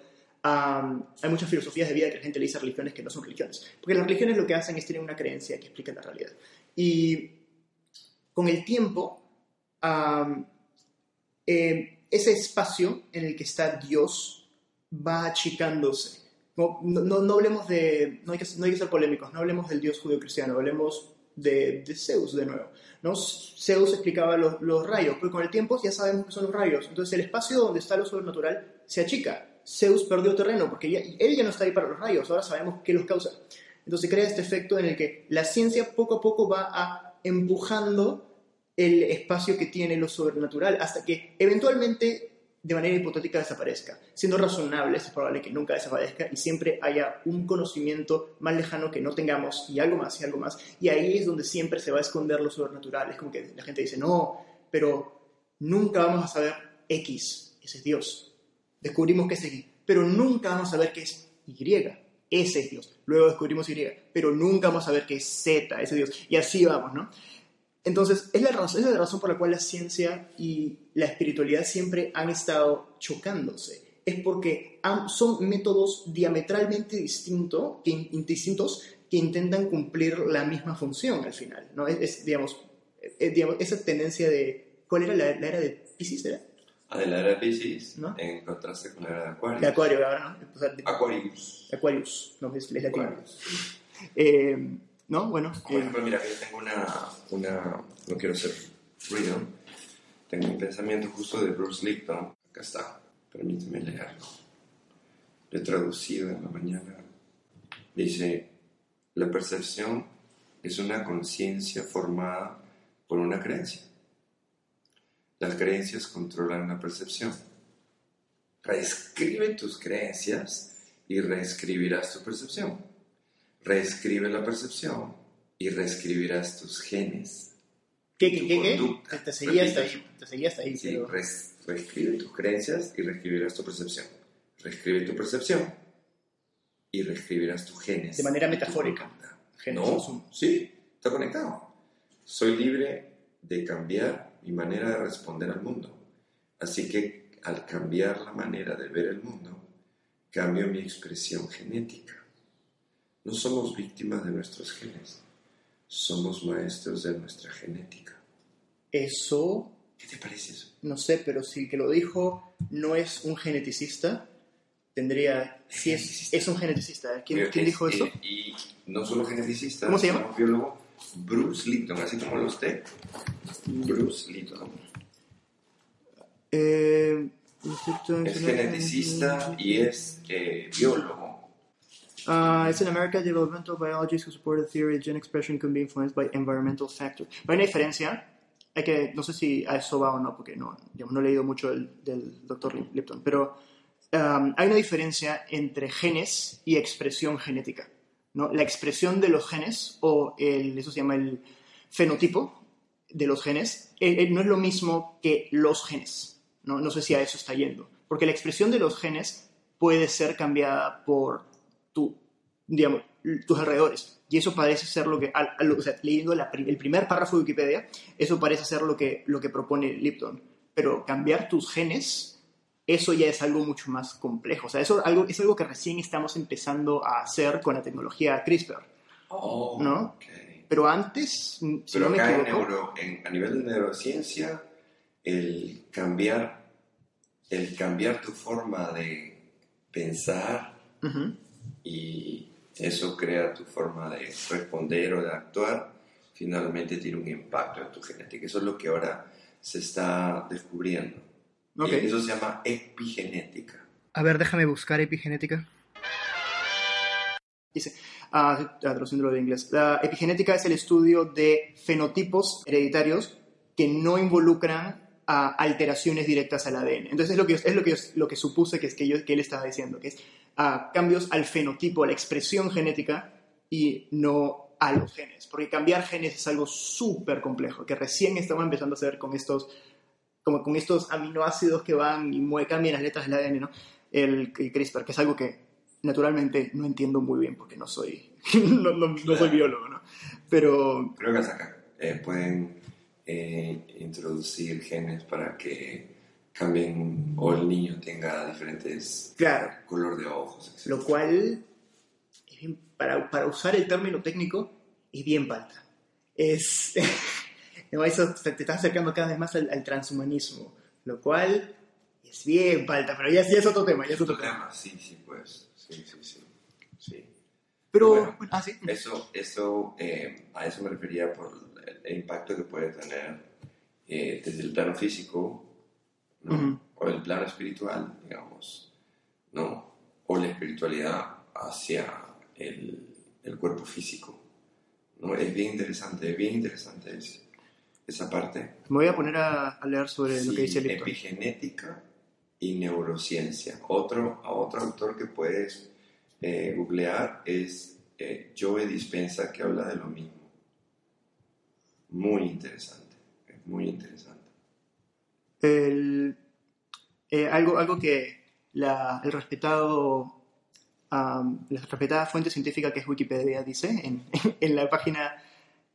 am, hay muchas filosofías de vida que la gente le dice religiones que no son religiones. Porque las religiones lo que hacen es tener una creencia que explica la realidad. Y con el tiempo, am, eh, ese espacio en el que está Dios va achicándose. No, no, no hablemos de, no hay, que, no hay que ser polémicos, no hablemos del Dios judío-cristiano, hablemos de, Zeus de nuevo. ¿no? Zeus explicaba los, los rayos, pero con el tiempo ya sabemos que son los rayos. Entonces el espacio donde está lo sobrenatural se achica. Zeus perdió terreno porque ya- él ya no está ahí para los rayos, ahora sabemos qué los causa. Entonces crea este efecto en el que la ciencia poco a poco va empujando el espacio que tiene lo sobrenatural hasta que eventualmente de manera hipotética desaparezca. Siendo razonables, es probable que nunca desaparezca y siempre haya un conocimiento más lejano que no tengamos y algo más y algo más. Y ahí es donde siempre se va a esconder lo sobrenatural. Es como que la gente dice, no, pero nunca vamos a saber X, ese es Dios. Descubrimos que es X, pero nunca vamos a saber qué es Y, ese es Dios. Luego descubrimos Y, pero nunca vamos a saber qué es Z, ese es Dios. Y así vamos, ¿no? Entonces, es la, razón, es la razón por la cual la ciencia y la espiritualidad siempre han estado chocándose. Es porque son métodos diametralmente distinto, que, in- distintos que intentan cumplir la misma función al final. ¿no? Es, es, digamos, eh, digamos, esa tendencia de... ¿Cuál era la, la era de Pisces? ¿Era? Ah, de la era de Pisces, ¿No? en contraste con la era de Acuario. De Acuario ahora, ¿no? O sea, de- Aquarius. Aquarius, no, es, es latino. Eh, ¿No? Bueno, Por eh, ejemplo, mira, yo tengo una, una, no quiero ser ruido, tengo un pensamiento justo de Bruce Lipton, acá está, permíteme leerlo. Lo he traducido en la mañana. Dice, la percepción es una conciencia formada por una creencia. Las creencias controlan la percepción. Reescribe tus creencias y reescribirás tu percepción. Reescribe la percepción y reescribirás tus genes. ¿qué, qué, qué? qué? Te, seguía hasta ahí, te seguía hasta ahí, Sí, pero... res- reescribe tus creencias y reescribirás tu percepción. Reescribe tu percepción y reescribirás tus genes. De manera metafórica. Genes, No, sí, está conectado. Soy libre de cambiar mi manera de responder al mundo. Así que al cambiar la manera de ver el mundo, cambio mi expresión genética. No somos víctimas de nuestros genes, somos maestros de nuestra genética. Eso, ¿Qué te parece eso? no sé, pero si el que lo dijo no es un geneticista, tendría... Si es, es un geneticista. ¿Quién, quién dijo eso? eh, Y, no solo geneticista, ¿Cómo se llama? biólogo Bruce Lipton, así como lo usted. Bruce Lipton. Eh, Es geneticista y es eh, biólogo. Uh, it's in America, developmental biologists who support the theory that gene expression can be influenced by environmental factors. Pero hay una diferencia, que, no sé si a eso va o no, porque no, he leído mucho del doctor Lipton, pero um, hay una diferencia entre genes y expresión genética. ¿no? La expresión de los genes, o el, eso se llama el fenotipo de los genes, eh, eh, no es lo mismo que los genes. ¿no? no sé si a eso está yendo. Porque la expresión de los genes puede ser cambiada por tu, digamos, tus alrededores. Y eso parece ser lo que, al- al- o sea, leyendo la el primer párrafo de Wikipedia, eso parece ser lo que, lo que propone Lipton. Pero cambiar tus genes, eso ya es algo mucho más complejo. O sea, eso algo, es algo que recién estamos empezando a hacer con la tecnología CRISPR. Oh, ¿No? Pero antes, si Pero no me acá en equivoco, neuro- en- a nivel de neurociencia, el cambiar, el cambiar tu forma de pensar Ujú. Y eso crea tu forma de responder o de actuar, finalmente tiene un impacto en tu genética. Eso es lo que ahora se está descubriendo. Ok. Y eso se llama epigenética. A ver, déjame buscar epigenética. Dice, ah, traduciéndolo de inglés. La epigenética es el estudio de fenotipos hereditarios que no involucran a alteraciones directas al ADN. Entonces es lo que, es lo que, lo que supuse que, es que, yo, que él estaba diciendo, que es ah, cambios al fenotipo, a la expresión genética y no a los genes. Porque cambiar genes es algo súper complejo, que recién estamos empezando a hacer con estos, como con estos aminoácidos que van y cambian las letras del ADN, ¿no? El, el CRISPR, que es algo que naturalmente no entiendo muy bien porque no soy, no, no- no soy biólogo, ¿no? Pero Creo que hasta acá eh, pueden eh, introducir genes para que cambien o el niño tenga diferentes Claro. color de ojos, etc. lo cual, para, para usar el término técnico, es bien palta. Es, eso te estás acercando cada vez más al, al transhumanismo, lo cual es bien palta, pero ya, ya es otro tema, ya es otro Otro tema. tema, sí, sí, pues. Sí, sí, sí. sí. Pero, Bueno. ah, sí. Eso, eso eh, a eso me refería por el, el impacto que puede tener eh, desde el plano físico ¿no? Ujú. o el plano espiritual, digamos, ¿no? o la espiritualidad hacia el, el cuerpo físico. ¿no? Es bien interesante, es bien interesante es- esa parte. Me voy a poner a, a leer sobre lo Sí, que dice Lipton. epigenética y neurociencia. Otro, otro autor que puedes eh, googlear es eh, Joe Dispensa, que habla de lo mismo. Muy interesante, es muy interesante. El- eh, algo, algo que la, el respetado, am, la respetada fuente científica que es Wikipedia dice, en, en la página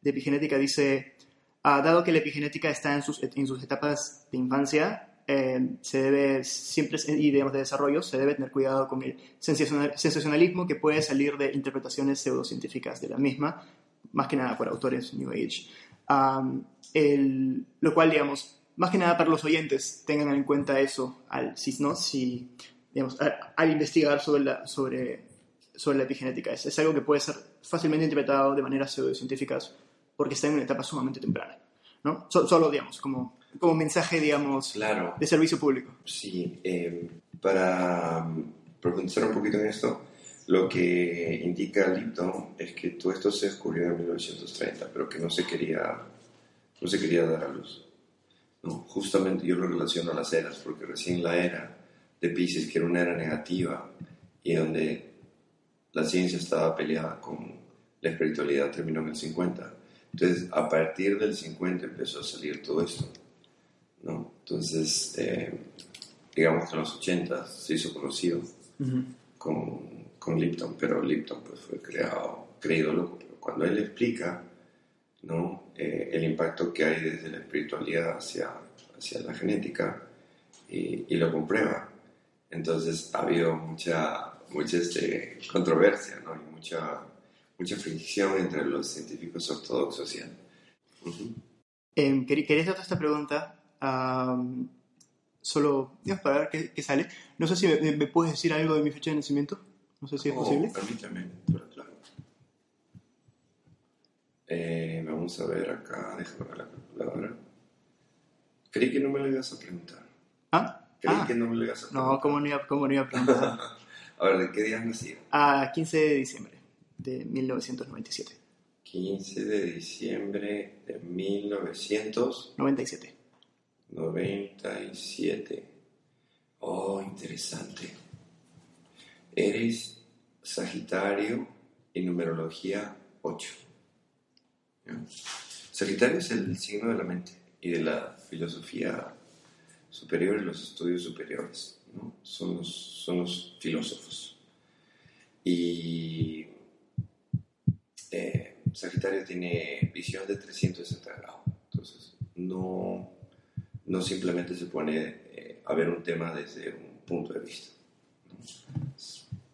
de epigenética dice, ah, dado que la epigenética está en sus, en sus etapas de infancia, eh, se debe siempre, y digamos de desarrollo, se debe tener cuidado con el sensacional- sensacionalismo que puede salir de interpretaciones pseudocientíficas de la misma, más que nada por autores New Age. Am, el- lo cual, digamos, más que nada para los oyentes, tengan en cuenta eso al, si, ¿no? si, digamos, a- al investigar sobre la, sobre, sobre la epigenética. Es, es algo que puede ser fácilmente interpretado de maneras pseudocientíficas porque está en una etapa sumamente temprana. ¿no? So- solo, digamos, como, como mensaje, digamos, Claro, de servicio público. sí. eh, para profundizar un poquito en esto, lo que indica Lipton es que todo esto se descubrió en 1930, pero que no se quería, no se quería dar a luz. No, justamente yo lo relaciono a las eras, porque recién la era de Pisces, que era una era negativa y donde la ciencia estaba peleada con la espiritualidad, terminó en el 50. Entonces, a partir del 50 empezó a salir todo esto. ¿no? Entonces, eh, digamos que en los 80 se hizo conocido con, con Lipton, pero Lipton pues, fue creado, creído loco. Pero cuando él explica ¿no? Eh, el impacto que hay desde la espiritualidad hacia, hacia la genética, y, y lo comprueba. Entonces ha habido mucha, mucha este, controversia ¿no? y mucha, mucha fricción entre los científicos ortodoxos y él. Ujú. Eh, quer- quería hacerte esta pregunta, am, solo digamos, para ver qué, qué sale. No sé si me, me puedes decir algo de mi fecha de nacimiento. No sé si es Oh, posible. Permítame, pero claro. Eh, vamos a ver acá, déjame ver la calculadora. Creí que no me lo ibas a preguntar. ¿Ah? Creí Ah, que no me lo ibas a preguntar. no, ¿cómo no, iba, ¿cómo no iba a preguntar? A ver, ¿de qué días nací? A 15 de diciembre de 1997. 15 de diciembre de 1997. 97. Oh, interesante. Eres Sagitario y numerología 8. Sagitario es el signo de la mente y de la filosofía superior y los estudios superiores. ¿no? Son, los, son los filósofos. Y eh, Sagitario tiene visión de 360 grados. Entonces, no, no simplemente se pone eh, a ver un tema desde un punto de vista. ¿no?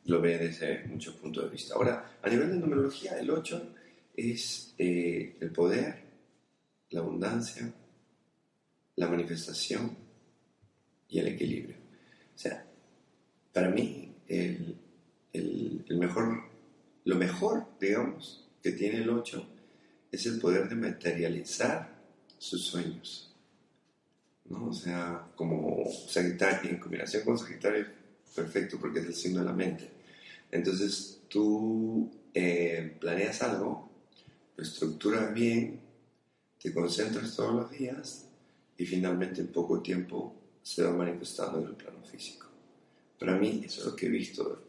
Lo ve desde muchos puntos de vista. Ahora, a nivel de numerología, el 8 es eh, el poder, la abundancia, la manifestación y el equilibrio. O sea, para mí, el, el- el mejor, lo mejor, digamos, que tiene el 8 es el poder de materializar sus sueños. ¿no? O sea, como Sagitario, en combinación con Sagitario, perfecto, porque es el signo de la mente. Entonces, tú eh, planeas algo, lo estructuras bien, te concentras todos los días y finalmente en poco tiempo se va manifestando en el plano físico. Para mí, eso es lo que he visto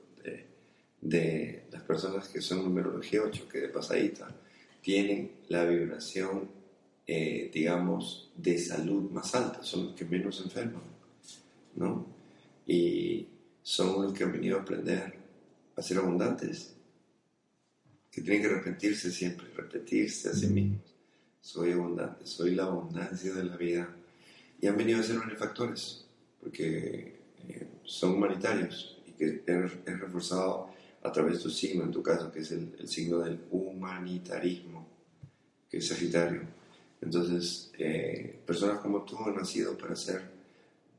de, las personas que son numerología 8, que de pasadita tienen la vibración, eh, digamos, de salud más alta, son los que menos enferman, ¿no? Y son los que han venido a aprender a ser abundantes, que tienen que repetirse siempre, repetirse a sí mismos. Soy abundante, soy la abundancia de la vida. Y han venido a ser benefactores, porque eh, son humanitarios y que es, reforzado a través de tu signo, en tu caso, que es el, el signo del humanitarismo, que es Sagitario. Entonces, eh, personas como tú han nacido para ser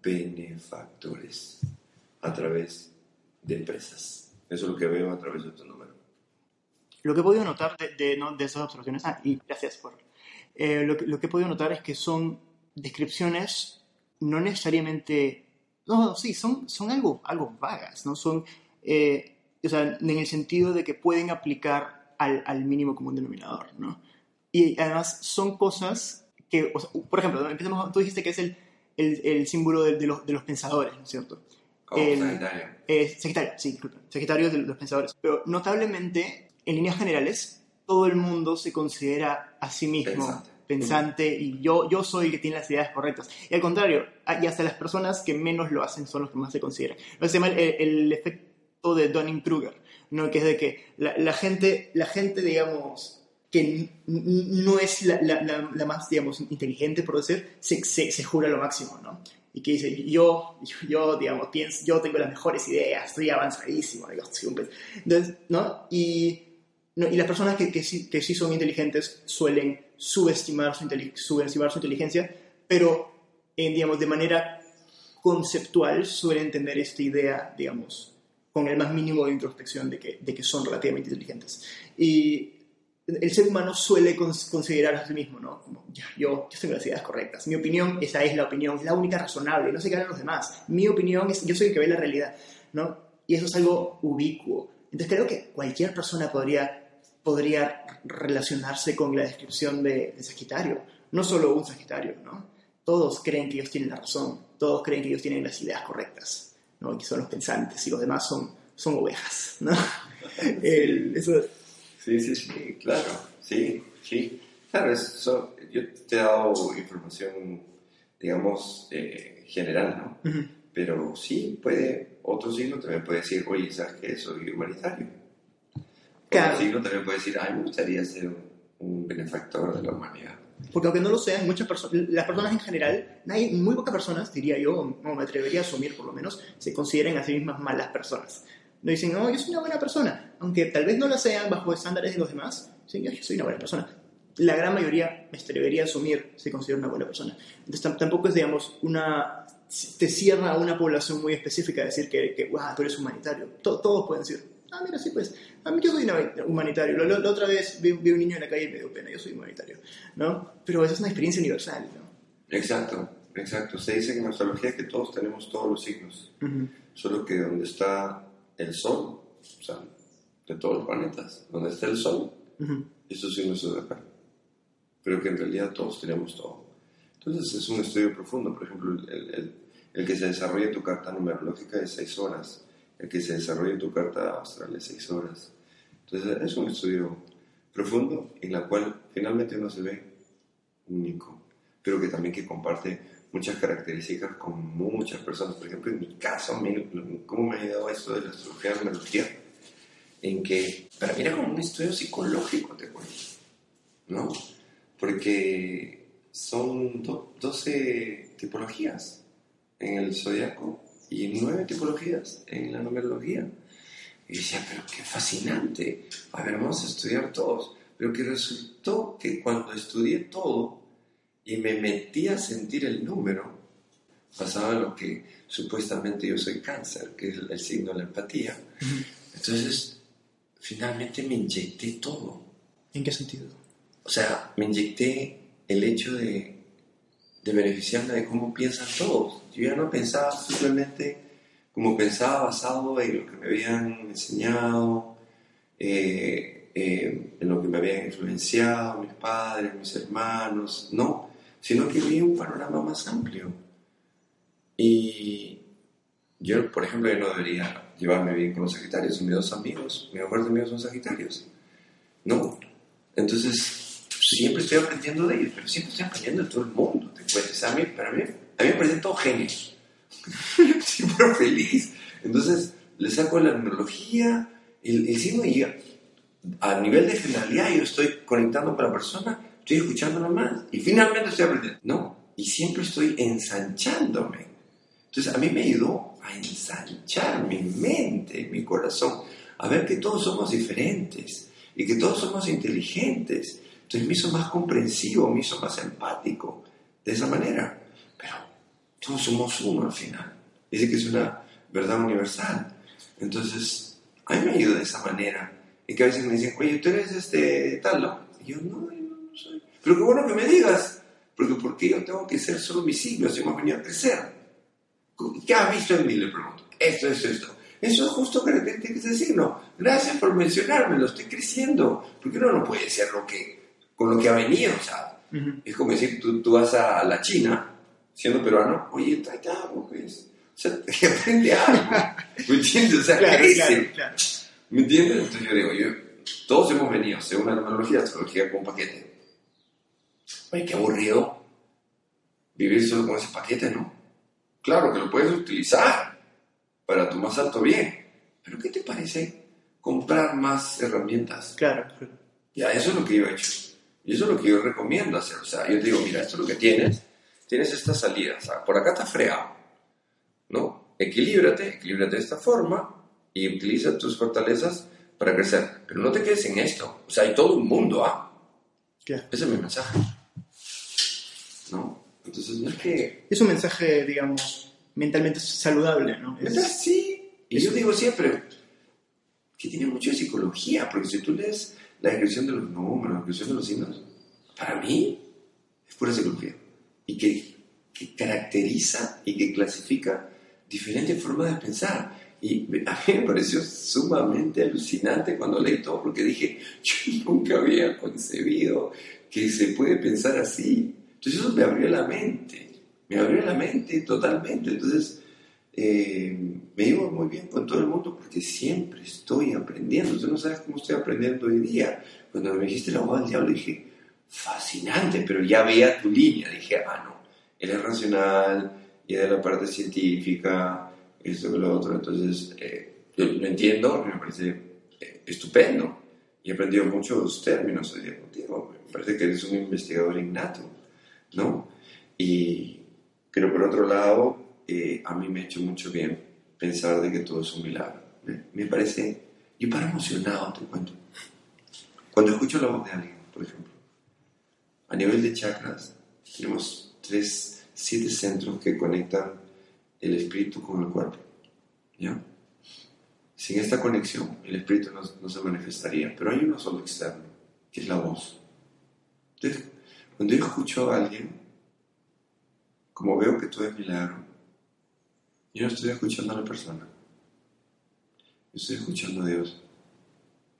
benefactores a través de empresas. Eso es lo que veo a través de tu número. Lo que he podido notar de, de, ¿no? de esas observaciones, ah, y gracias por... eh, lo, que, lo que he podido notar es que son descripciones no necesariamente... No, no, sí, son, son algo, algo vagas, ¿no? Son, eh, o sea, en el sentido de que pueden aplicar al, al mínimo común denominador, ¿no? Y además son cosas que, o sea, por ejemplo, empecemos, tú dijiste que es el, el, el símbolo de, de los, de los pensadores, ¿no es cierto? El- Sagitario. Eh, Sagitario, sí, disculpen. Sagitario de los pensadores. Pero notablemente, en líneas generales, todo el mundo se considera a sí mismo Pensante. pensante y yo, yo soy el que tiene las ideas correctas. Y al contrario, y hasta las personas que menos lo hacen son los que más se consideran. Lo se llama el, el efecto de Dunning-Kruger, ¿no? que es de que la, la gente, la gente, digamos, que no es la, la- la- más, digamos, inteligente, por decir, se, se, se jura lo máximo, ¿no? Y que dice, yo, yo, yo, digamos, pienso, yo tengo las mejores ideas, estoy avanzadísimo, digo. Entonces, ¿no? Y, no, y las personas que, que, sí, que sí son inteligentes suelen subestimar su, subestimar su inteligencia, pero, eh, digamos, de manera conceptual suelen entender esta idea, digamos, con el más mínimo de introspección de que, de que son relativamente inteligentes. Y el ser humano suele cons- considerar a sí mismo, ¿no? Como, ya, yo, yo tengo las ideas correctas. Mi opinión, esa es la opinión, es la única razonable, no sé qué harán los demás. Mi opinión es, yo soy el que ve la realidad, ¿no? Y eso es algo ubicuo. Entonces creo que cualquier persona podría, podría relacionarse con la descripción de, de Sagitario. No solo un Sagitario, ¿no? Todos creen que ellos tienen la razón, todos creen que ellos tienen las ideas correctas, ¿no? Que son los pensantes y los demás son, son ovejas, ¿no? El- eso, Sí, sí, sí, claro, sí, sí. Claro, eso, yo te he dado información, digamos, eh, general, ¿no? Ujú. Pero sí, puede, otro signo también puede decir, oye, ¿sabes qué? Soy humanitario. Claro. Signo también puede decir, ay, me gustaría ser un, benefactor de la humanidad. Porque aunque no lo sean, muchas personas, las personas en general, nadie, muy pocas personas, diría yo, no me atrevería a asumir por lo menos, se consideren a sí mismas malas personas. No dicen, no, yo soy una buena persona, aunque tal vez no la sean bajo estándares de los demás, dicen, yo soy una buena persona. La gran mayoría me atrevería a asumir se considera una buena persona. Entonces tampoco es, digamos, una te cierra a una población muy específica decir que, que wow, tú eres humanitario. todos pueden decir, ah, mira, sí, pues, a mí yo soy humanitario. La, otra vez vi, un niño en la calle y me dio pena, yo soy humanitario, ¿no? Pero esa es una experiencia universal, ¿no? Exacto, exacto. Se dice en astrología que todos tenemos todos los signos, solo que donde está el Sol, o sea, de todos los planetas, donde está el Sol, esos signos se acá. Pero que en realidad todos tenemos todo. Entonces es un estudio profundo, por ejemplo, el, el, el que se desarrolla tu carta numerológica de seis horas el que se desarrolle tu carta astral de seis horas. Entonces es un estudio profundo en la cual finalmente uno se ve único, pero que también que comparte muchas características con muchas personas. Por ejemplo, en mi caso, ¿cómo me ha ayudado esto de la astrología y la? En que para mí era como un estudio psicológico, te cuento, ¿no? Porque son 12 tipologías en el zodiaco y nueve tipologías en la numerología. Y decía, pero qué fascinante. A ver, vamos a estudiar todos. Pero que resultó que cuando estudié todo y me metí a sentir el número, pasaba lo que supuestamente yo soy cáncer, que es el signo de la empatía. Entonces, finalmente me inyecté todo. ¿En qué sentido? O sea, me inyecté el hecho de de beneficiarme de cómo piensan todos. Yo ya no pensaba simplemente como pensaba basado en lo que me habían enseñado, eh, eh, en lo que me habían influenciado mis padres, mis hermanos, no, sino que vi un panorama más amplio. Y yo, por ejemplo, yo no debería llevarme bien con los sagitarios, son mis dos amigos, mis mejores amigos son sagitarios. No. Entonces, siempre estoy aprendiendo de ellos, pero siempre estoy aprendiendo de todo el mundo. Te a mí, para mí, a mí me parecen todos genios. siempre feliz. Entonces, le saco la numerología, el, el signo y a nivel de generalidad yo estoy conectando con la persona, estoy escuchándolo más y finalmente estoy aprendiendo. No, y siempre estoy ensanchándome. Entonces, a mí me ayudó a ensanchar mi mente, mi corazón, a ver que todos somos diferentes y que todos somos inteligentes entonces me hizo más comprensivo, me hizo más empático de esa manera. Pero todos somos uno al final. Dice que es una verdad universal. Entonces, a mí me ayuda de esa manera. Y que a veces me dicen, oye, tú eres este tal, ¿no? Y yo, no, yo no soy. Pero qué bueno que me digas. Porque ¿por qué yo tengo que ser solo signo si hemos venido a crecer? ¿Qué has visto en mí? Le pregunto. Esto, esto, esto. Eso es justo que ese signo. Gracias por mencionármelo, estoy creciendo. Porque uno no puede ser lo que con lo que ha venido. O sea, es como decir, tú, tú, vas a la China, siendo peruano, oye, tráete algo, pues. O sea, aprende algo. ¿Me entiendes? O sea, crece. ¿Me entiendes? Entonces yo digo, yo, todos hemos venido, según la numerología, la astrología, con paquete. Oye, qué aburrido vivir solo con ese paquete, ¿no? Claro que lo puedes utilizar para tu más alto bien, pero ¿qué te parece comprar más herramientas? Claro. Ya, eso es lo que yo he hecho. Y eso es lo que yo recomiendo hacer. O sea, yo te digo, mira, esto es lo que tienes. Tienes esta salida. O sea, por acá está freado. ¿No? Equilíbrate, equilíbrate de esta forma y utiliza tus fortalezas para crecer. Pero no te quedes en esto. O sea, hay todo un mundo, ¿ah? ¿Qué? Ese es mi mensaje. ¿No? Entonces, no es que... Es un mensaje, digamos, mentalmente saludable, ¿no? Es... Sí. Y yo digo siempre que tiene mucho de psicología, porque si tú lees la descripción de los números, la descripción de los signos, para mí es pura psicología. Y que, que caracteriza y que clasifica diferentes formas de pensar. Y a mí me pareció sumamente alucinante cuando leí todo, porque dije, yo nunca había concebido que se puede pensar así. Entonces eso me abrió la mente, me abrió la mente totalmente. Entonces eh, me iba muy bien con todo el mundo porque siempre estoy aprendiendo. Tú no sabes cómo estoy aprendiendo hoy día. Cuando me dijiste la voz del diablo dije, fascinante, pero ya veía tu línea. Dije, ah, no, él es racional, y de la parte científica, esto y lo otro. Entonces, eh, yo lo entiendo, me parece eh, estupendo. y he aprendido muchos términos hoy día contigo. Me parece que eres un investigador innato, ¿no? Y, pero por otro lado, eh, a mí me ha hecho mucho bien pensar de que todo es un milagro. Me, me parece, y para emocionado te cuento. Cuando escucho la voz de alguien, por ejemplo, a nivel de chakras, tenemos tres, siete centros que conectan el espíritu con el cuerpo. ¿Ya? Sin esta conexión, el espíritu no, no, se manifestaría. Pero hay uno solo externo, que es la voz. Entonces, cuando yo escucho a alguien, como veo que todo es milagro, yo no estoy escuchando a la persona. Estoy escuchando a Dios.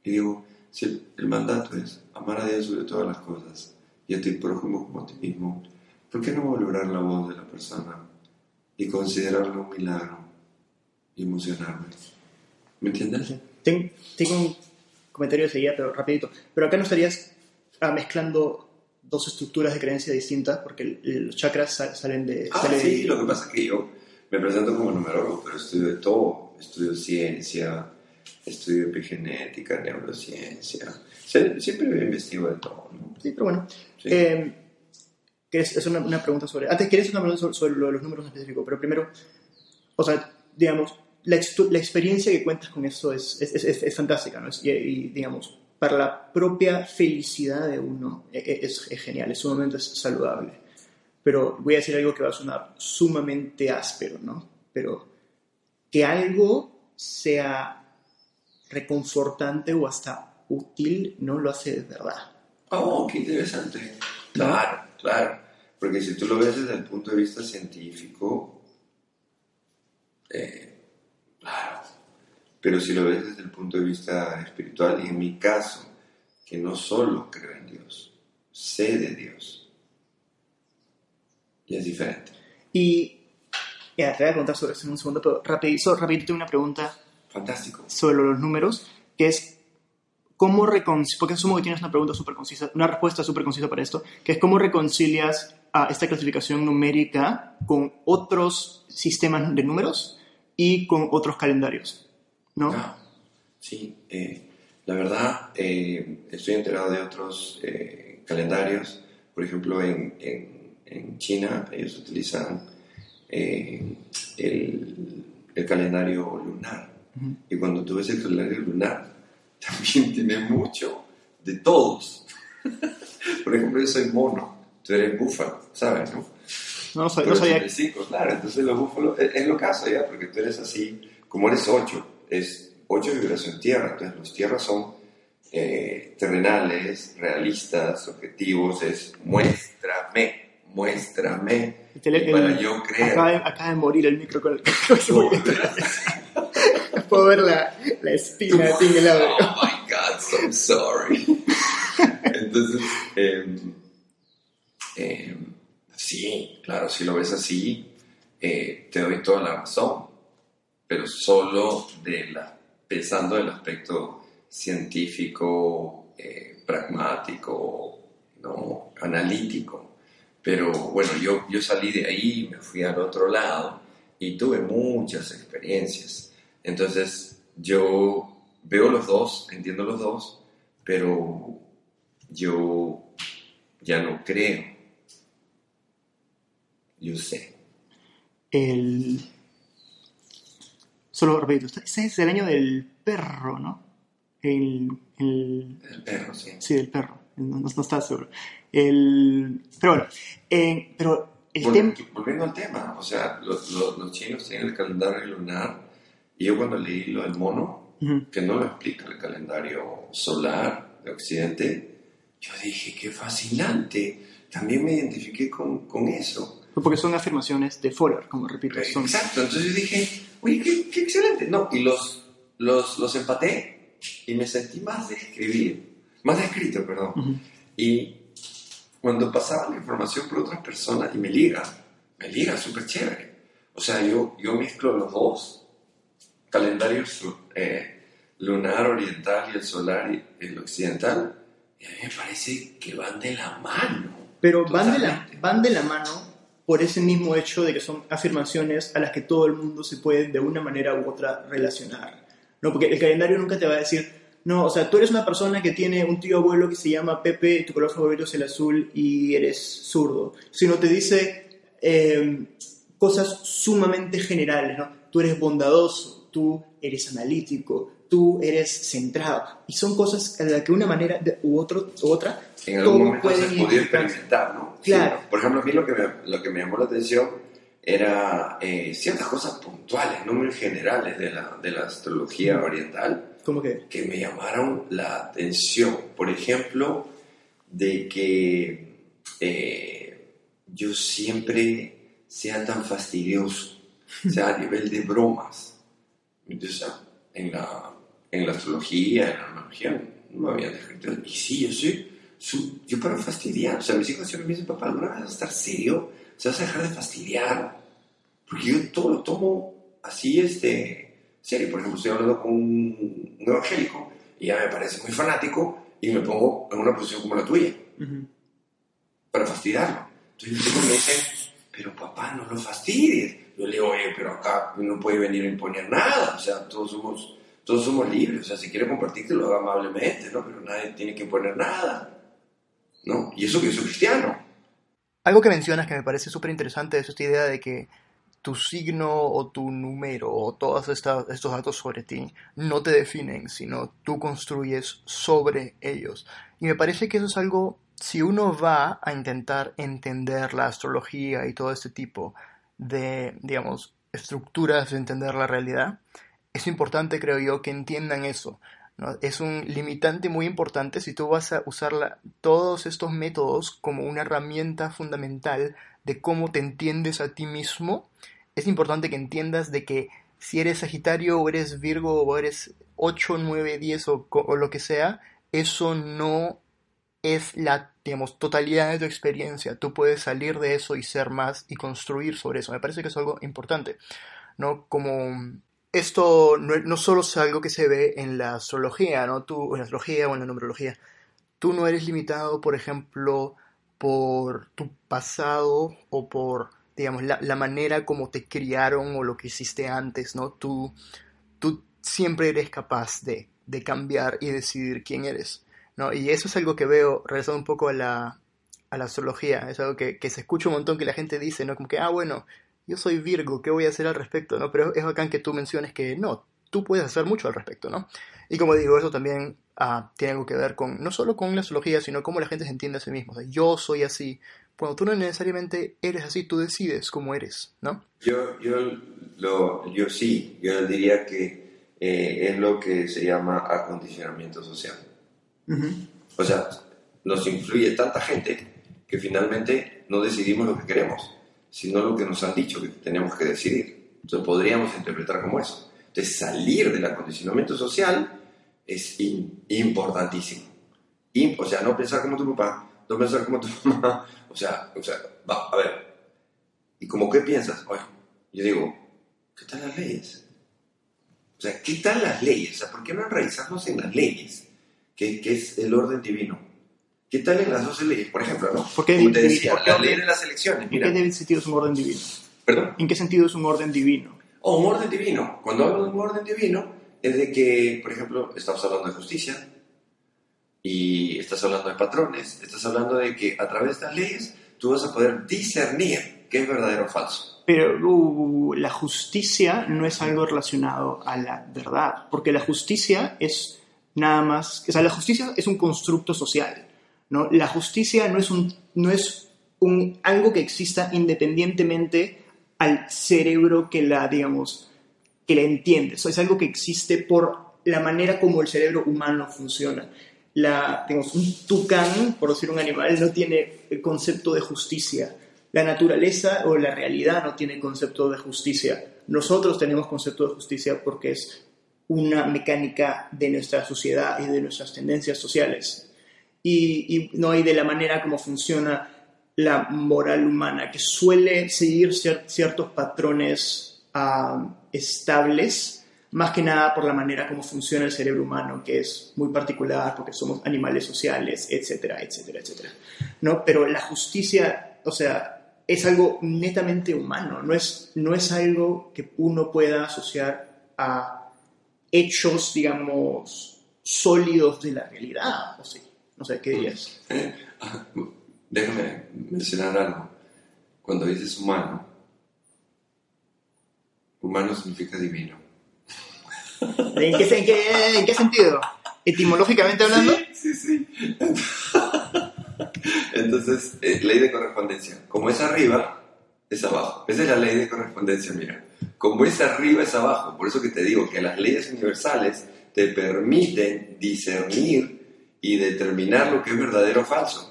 Y digo, si el, el mandato es amar a Dios sobre todas las cosas y a tu prójimo como a ti mismo, ¿por qué no valorar la voz de la persona y considerarlo un milagro y emocionarme? ¿Me entiendes? Ten, tengo un comentario de seguida, pero rapidito. Pero acá no estarías ah, mezclando dos estructuras de creencia distintas, porque el- el- los chakras sal- salen de... Ah, sale de- sí, lo que pasa es que yo me presento como numerólogo, pero estudio de todo. Estudio ciencia, estudio epigenética, neurociencia. Sie- Siempre investigo de todo, ¿no? Sí, pero bueno. Sí. Eh, ¿quieres hacer una, una pregunta sobre... Antes, quieres una pregunta sobre, sobre lo de los números en específico, pero primero, o sea, digamos, la, la experiencia que cuentas con eso es, es, es- es fantástica, ¿no? Es- y, y, digamos, para la propia felicidad de uno e- e- es, es genial, es sumamente saludable. Pero voy a decir algo que va a sonar sumamente áspero, ¿no? Pero que algo sea reconfortante o hasta útil no lo hace de verdad. Oh, qué interesante. Claro, claro. Porque si tú lo ves desde el punto de vista científico, eh, claro. Pero si lo ves desde el punto de vista espiritual, y en mi caso, que no solo creo en Dios, sé de Dios, y es diferente. Y ya, te voy a preguntar sobre eso en un segundo, pero rapidito, rapidito tengo una pregunta Fantástico. sobre los números, que es cómo reconcilias, porque asumo que tienes una pregunta súper concisa, una respuesta súper concisa para esto, que es cómo reconcilias a esta clasificación numérica con otros sistemas de números y con otros calendarios, ¿no? Ah, sí, eh, la verdad, eh, estoy enterado de otros eh, calendarios. Por ejemplo, en, en- en China ellos utilizan eh, el, el calendario lunar. Ujú. Y cuando tú ves el calendario lunar, también tiene mucho de todos. Por ejemplo, yo soy mono, tú eres búfalo, ¿sabes? No? No, Tú no sabía- cinco, claro. Entonces los búfalos, es, es lo caso ya, porque tú eres así, como eres 8, es 8 vibración tierra. Entonces los tierras son eh, terrenales, realistas, objetivos, es muéstrame, muéstrame. El tele- Y para el- yo creer. acaba, de, acaba de morir el micro con el que No. Puedo ver la, la espina así en el audio. Oh my God, so sorry. Entonces, eh, eh, sí, claro, si lo ves así, eh, te doy toda la razón, pero solo de la, pensando del aspecto científico, eh, pragmático, ¿no? analítico. Pero bueno, yo, yo salí de ahí, me fui al otro lado y tuve muchas experiencias. Entonces, yo veo los dos, entiendo los dos, pero yo ya no creo. Yo sé. El... Solo este- ese es el año del perro, ¿no? El, el, El perro, sí. sí, del perro, no, no, no estaba seguro. El, pero bueno, eh, pero el tema... volviendo al tema, o sea, los, los- los chinos tienen el calendario lunar y yo cuando leí lo del mono, Ujú. que no lo explica el calendario solar de Occidente, yo dije, qué fascinante. También me identifiqué con, con eso. Porque son afirmaciones de Fowler, como repito. Son, Exacto, entonces yo dije, oye, qué, qué excelente. No, y los, los, los empaté y me sentí más de escribir, más de escrito, perdón. Ujú. Y cuando pasaba la información por otras personas y me liga, me liga súper chévere. O sea, yo, yo mezclo los dos, calendario eh, lunar oriental y el solar y el occidental, y a mí me parece que van de la mano. Pero van de, la, van de la mano por ese mismo hecho de que son afirmaciones a las que todo el mundo se puede de una manera u otra relacionar. ¿no? Porque el calendario nunca te va a decir, no, o sea, tú eres una persona que tiene un tío abuelo que se llama Pepe, tu color favorito es el azul y eres zurdo, sino te dice eh, cosas sumamente generales, ¿no? Tú eres bondadoso, tú eres analítico, tú eres centrado, y son cosas de las que una manera u, otro, u otra En algún momento se podía experimentar, ¿no? Claro. Sí. Por ejemplo, a mí lo que me, lo que me llamó la atención era eh, ciertas cosas puntuales, no muy generales de la, de la astrología oriental, Como que, que me llamaron la atención. Por ejemplo, de que eh, yo siempre sea tan fastidioso, sea a nivel de bromas. Entonces, en la, en la astrología, en la numerología, no me habían descrito. Y sí, yo soy, yo para fastidiar. O sea, mis hijos siempre me dicen, papá, ¿alguna vez vas a estar serio? O sea, vas a dejar de fastidiar. Porque yo todo lo tomo así, este, serio. Por ejemplo, estoy hablando con un, un evangélico y ya me parece muy fanático y me pongo en una posición como la tuya para fastidiarlo. Entonces me dicen, pero papá, no lo fastidies. Yo le digo, oye, pero acá no puede venir a imponer nada. O sea, todos somos, todos somos libres. O sea, si quiere compartir, que lo haga amablemente, ¿no? Pero nadie tiene que imponer nada. ¿No? Y eso que yo soy cristiano. Algo que mencionas que me parece súper interesante es esta idea de que tu signo o tu número o todos estos datos sobre ti no te definen, sino tú construyes sobre ellos. Y me parece que eso es algo, si uno va a intentar entender la astrología y todo este tipo de, digamos, estructuras de entender la realidad, es importante, creo yo, que entiendan eso. Es un limitante muy importante si tú vas a usar todos estos métodos como una herramienta fundamental de cómo te entiendes a ti mismo. Es importante que entiendas de que si eres Sagitario o eres Virgo o eres 8, 9, 10 o, lo que sea, eso no es la, digamos, totalidad de tu experiencia. Tú puedes salir de eso y ser más y construir sobre eso. Me parece que es algo importante, ¿no? Como esto no, no solo es algo que se ve en la astrología, ¿no? Tú, en la astrología o en la numerología. Tú no eres limitado, por ejemplo, por tu pasado o por, digamos, la, la manera como te criaron o lo que hiciste antes, ¿no? Tú, tú siempre eres capaz de, de cambiar y decidir quién eres, ¿no? Y eso es algo que veo, regresando un poco a la, a la astrología, es algo que, que se escucha un montón que la gente dice, ¿no? Como que, ah, bueno, yo soy Virgo, ¿qué voy a hacer al respecto? ¿no? Pero es bacán que tú menciones que no, tú puedes hacer mucho al respecto, ¿no? Y como digo, eso también ah, tiene algo que ver con, no solo con la astrología, sino cómo la gente se entiende a sí mismo. Yo soy así. Cuando tú no necesariamente eres así, tú decides cómo eres, ¿no? Yo, yo, lo, yo sí, yo diría que eh, es lo que se llama acondicionamiento social. O sea, nos influye tanta gente que finalmente no decidimos lo que queremos, sino lo que nos han dicho que tenemos que decidir. Entonces podríamos interpretar como eso. Entonces salir del acondicionamiento social es in- importantísimo. Im- o sea, no pensar como tu papá, no pensar como tu mamá. O sea, o sea va, a ver. ¿Y como qué piensas? Oye, yo digo, ¿qué tal las leyes? O sea, ¿qué tal las leyes? O sea, ¿por qué no enraizarnos en las leyes? Que, que es el orden divino. ¿Qué tal en las 12 leyes? Por ejemplo, ¿no? ¿Por qué te decía, por qué la ley de las elecciones, ¿En mira. qué sentido es un orden divino? ¿Perdón? ¿En qué sentido es un orden divino? O un orden divino. Cuando hablo de un orden divino, es de que, por ejemplo, estamos hablando de justicia y estás hablando de patrones, estás hablando de que a través de estas leyes tú vas a poder discernir qué es verdadero o falso. Pero uh, la justicia no es algo relacionado a la verdad, porque la justicia es nada más, o sea, la justicia es un constructo social, ¿no? La justicia no es un, no es un, algo que exista independientemente al cerebro que la, digamos, que la entiende, es algo que existe por la manera como el cerebro humano funciona. La, un tucán, por decir un animal, no tiene el concepto de justicia. La naturaleza o la realidad no tiene concepto de justicia. Nosotros tenemos concepto de justicia porque es una mecánica de nuestra sociedad y de nuestras tendencias sociales. Y, no hay de la manera como funciona la moral humana, que suele seguir cier- ciertos patrones ah, estables, más que nada por la manera como funciona el cerebro humano, que es muy particular porque somos animales sociales, etcétera, etcétera, etcétera. ¿No? Pero la justicia, o sea, es algo netamente humano, no es, no es algo que uno pueda asociar a hechos, digamos, sólidos de la realidad, o sí. No sé, ¿qué dirías? Déjame mencionar algo. Cuando dices humano, humano significa divino. ¿En qué, en qué- en qué sentido? ¿Etimológicamente hablando? Sí, sí, sí. Entonces, eh, ley de correspondencia. Como es arriba, es abajo. Esa es la ley de correspondencia, mira. Como es arriba, es abajo. Por eso que te digo que las leyes universales te permiten discernir y determinar lo que es verdadero o falso.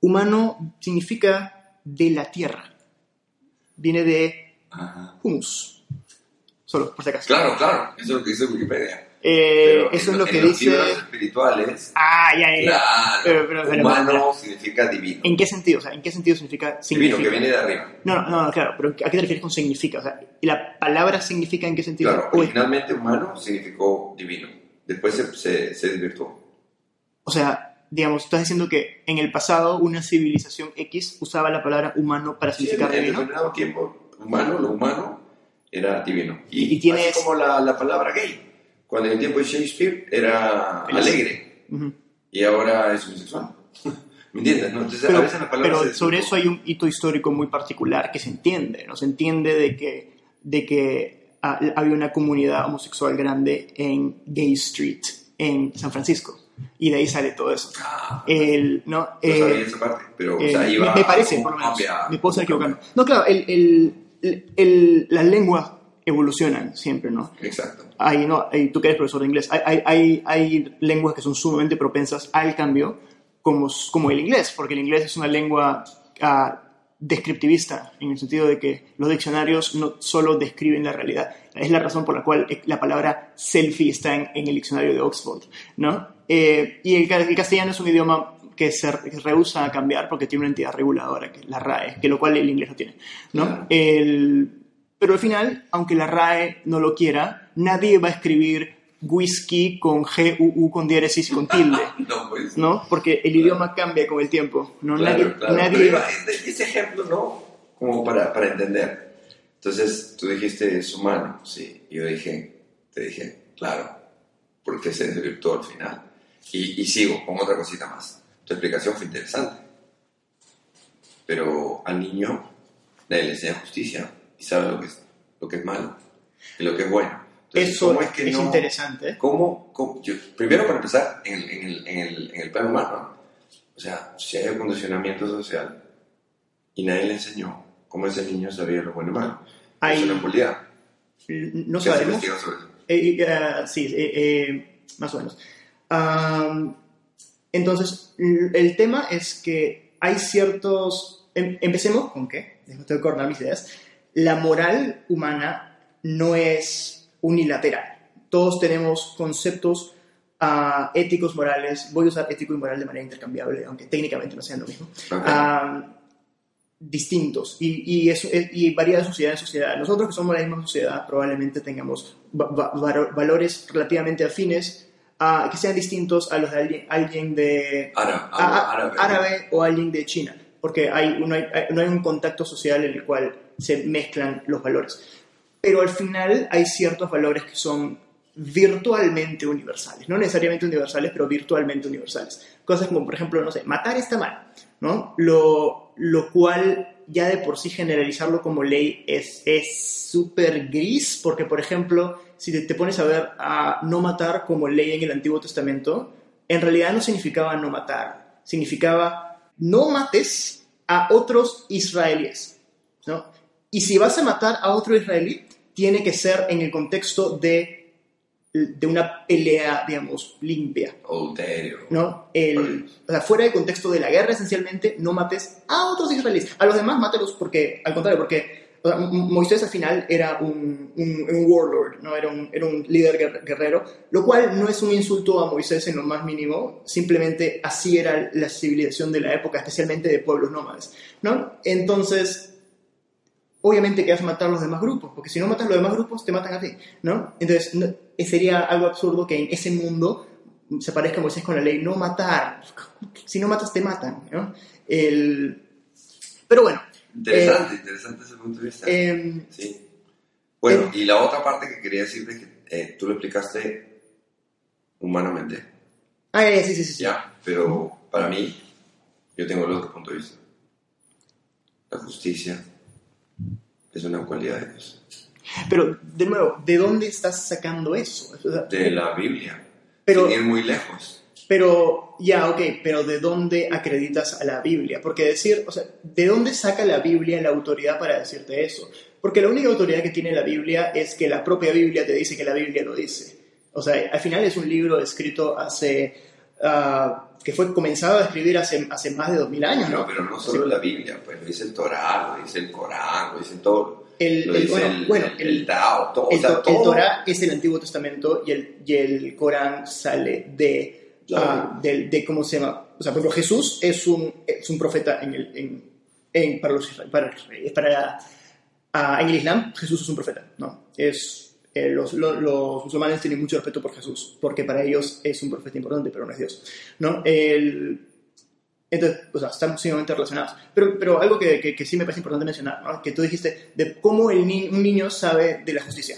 Humano significa de la tierra. Viene de Ajá. humus. Solo, por si acaso. Claro, claro. Eso es lo que dice Wikipedia. Eh, Pero eso en es lo en que los dice... libros espirituales, Ah, ya, ya, ya. claro. Pero- pero- pero- humano significa divino. ¿En qué sentido? O sea, ¿en qué sentido significa? Divino, significa? que viene de arriba. No, no, no, claro, pero ¿a qué te refieres con significa? O sea, ¿y la palabra significa en qué sentido? Claro, originalmente humano significó divino. Después se, se, se desvirtuó. O sea, digamos, estás diciendo que en el pasado una civilización X usaba la palabra humano para Sí, en, significar en divino. determinado tiempo, humano, lo humano, era divino. Y, Y tienes- así como la, la palabra gay. Cuando en el tiempo de Shakespeare era Feliz. alegre Ujú. y ahora es homosexual. ¿Me entiendes? no? Entonces, a Pero, veces la palabra pero se sobre eso hay un hito histórico muy particular que se entiende, ¿no? Se entiende de que, de que había una comunidad homosexual grande en Gay Street, en San Francisco. Y de ahí sale todo eso. Ah, El, ¿no? no Eh, sabía esa parte, pero o Eh, sea, me- iba me, parece, como por lo menos. Me puedo estar equivocando. No, claro, el, el, el- las lenguas evolucionan siempre, ¿no? Exacto. Hay, no, hay- tú que eres profesor de inglés, hay, hay, hay, lenguas que son sumamente propensas al cambio, como, como el inglés, porque el inglés es una lengua ah, descriptivista, en el sentido de que los diccionarios no solo describen la realidad. Es la razón por la cual la palabra selfie está en, en el diccionario de Oxford, ¿no? Eh, y el, el castellano es un idioma que se re- rehúsa a cambiar porque tiene una entidad reguladora, que es la RAE, que lo cual el inglés no tiene, ¿no? Claro. El- pero al final, aunque la RAE no lo quiera, nadie va a escribir whisky con G-U-U con diéresis y con tilde, No, pues. ¿no? Porque el idioma cambia con el tiempo, ¿no? Claro, nadie, nadie- Pero ese ejemplo, ¿no? Como para, para entender. Entonces, tú dijiste es humano, sí. Y yo dije, te dije, claro, porque se desvirtuó al final. Y, y sigo con otra cosita más. Tu explicación fue interesante. Pero al niño nadie le enseña justicia y sabe lo que es, lo que es malo y lo que es bueno. Entonces, Eso ¿cómo es, es que no- interesante. ¿Cómo, cómo- yo- primero, para empezar, en el, en, el, en, el, en el plano humano, o sea, si hay un condicionamiento social y nadie le enseñó cómo ese niño sabía lo bueno y malo, Hay- es impunidad. No ¿Qué se sabemos. investiga sobre eso? Eh, eh, sí, eh, eh, más o menos. Am, entonces, el tema es que hay ciertos... em- empecemos con qué, déjame de coordinar mis ideas. La moral humana no es unilateral. Todos tenemos conceptos ah, éticos, morales. Voy a usar ético y moral de manera intercambiable, aunque técnicamente no sean lo mismo. Ah, distintos y, y, eso, y varía de sociedad en sociedad. Nosotros que somos la misma sociedad probablemente tengamos va- va- valores relativamente afines a, que sean distintos a los de alguien, alguien de Árabe, a- árabe. árabe o alguien de China, porque hay, no, hay, no hay un contacto social en el cual se mezclan los valores. Pero al final hay ciertos valores que son virtualmente universales, no necesariamente universales, pero virtualmente universales. Cosas como, por ejemplo, no sé, matar está mal, ¿no? Lo, lo cual ya de por sí generalizarlo como ley es es súper gris, porque, por ejemplo, si te, te pones a ver a no matar como ley en el Antiguo Testamento, en realidad no significaba no matar, significaba no mates a otros israelíes, ¿no? Y si vas a matar a otro israelí, tiene que ser en el contexto de, de una pelea, digamos, limpia. ¿no? El, o sea, fuera del contexto de la guerra, esencialmente, no mates a otros israelíes. A los demás, mátelos porque, al contrario, porque Moisés al final era un, warlord, ¿no? Era un, líder guer- guerrero, lo cual no es un insulto a Moisés en lo más mínimo, simplemente así era la civilización de la época, especialmente de pueblos nómades, ¿no? Entonces, obviamente que matar a los demás grupos, porque si no matas a los demás grupos, te matan a ti, ¿no? Entonces, sería algo absurdo que en ese mundo se parezca a Moisés con la ley, no matar. Si no matas, te matan. El... Pero bueno, Interesante, interesante ese punto de vista. em, sí. Bueno, eh, y la otra parte que quería decirte es que eh, tú lo explicaste humanamente. Ah, sí, sí. sí. Ya, pero para mí, yo tengo el otro punto de vista. La justicia es una cualidad de Dios. Pero, de nuevo, ¿de dónde estás sacando eso? O sea, De la Biblia. Pero- Sin ir muy lejos. Pero, ya, ok, pero ¿de dónde acreditas a la Biblia? Porque decir, o sea, ¿de dónde saca la Biblia la autoridad para decirte eso? Porque la única autoridad que tiene la Biblia es que la propia Biblia te dice que la Biblia lo dice. O sea, al final es un libro escrito hace, ah, que fue comenzado a escribir hace, hace más de dos mil años, No, ¿no? pero no solo la Biblia, pues lo dice el Torah, lo dice el Corán, lo dice todo. El, Lo el- dice bueno, el, bueno, el, el- Tao, todo. El, o sea, to- el todo. Torah es el Antiguo Testamento y el, y el Corán sale de, Ah, del- de, ¿cómo se llama? O sea, por ejemplo, Jesús es un, es un profeta en el, en, en- para los para, para, ah, en el Islam, Jesús es un profeta, ¿no? Es, eh, los, lo- los musulmanes tienen mucho respeto por Jesús, porque para ellos es un profeta importante, pero no es Dios, ¿no? El, entonces, o sea, están sumamente relacionados. Pero, pero algo que, que, que sí me parece importante mencionar, ¿no? que tú dijiste de cómo el ni- un niño sabe de la justicia,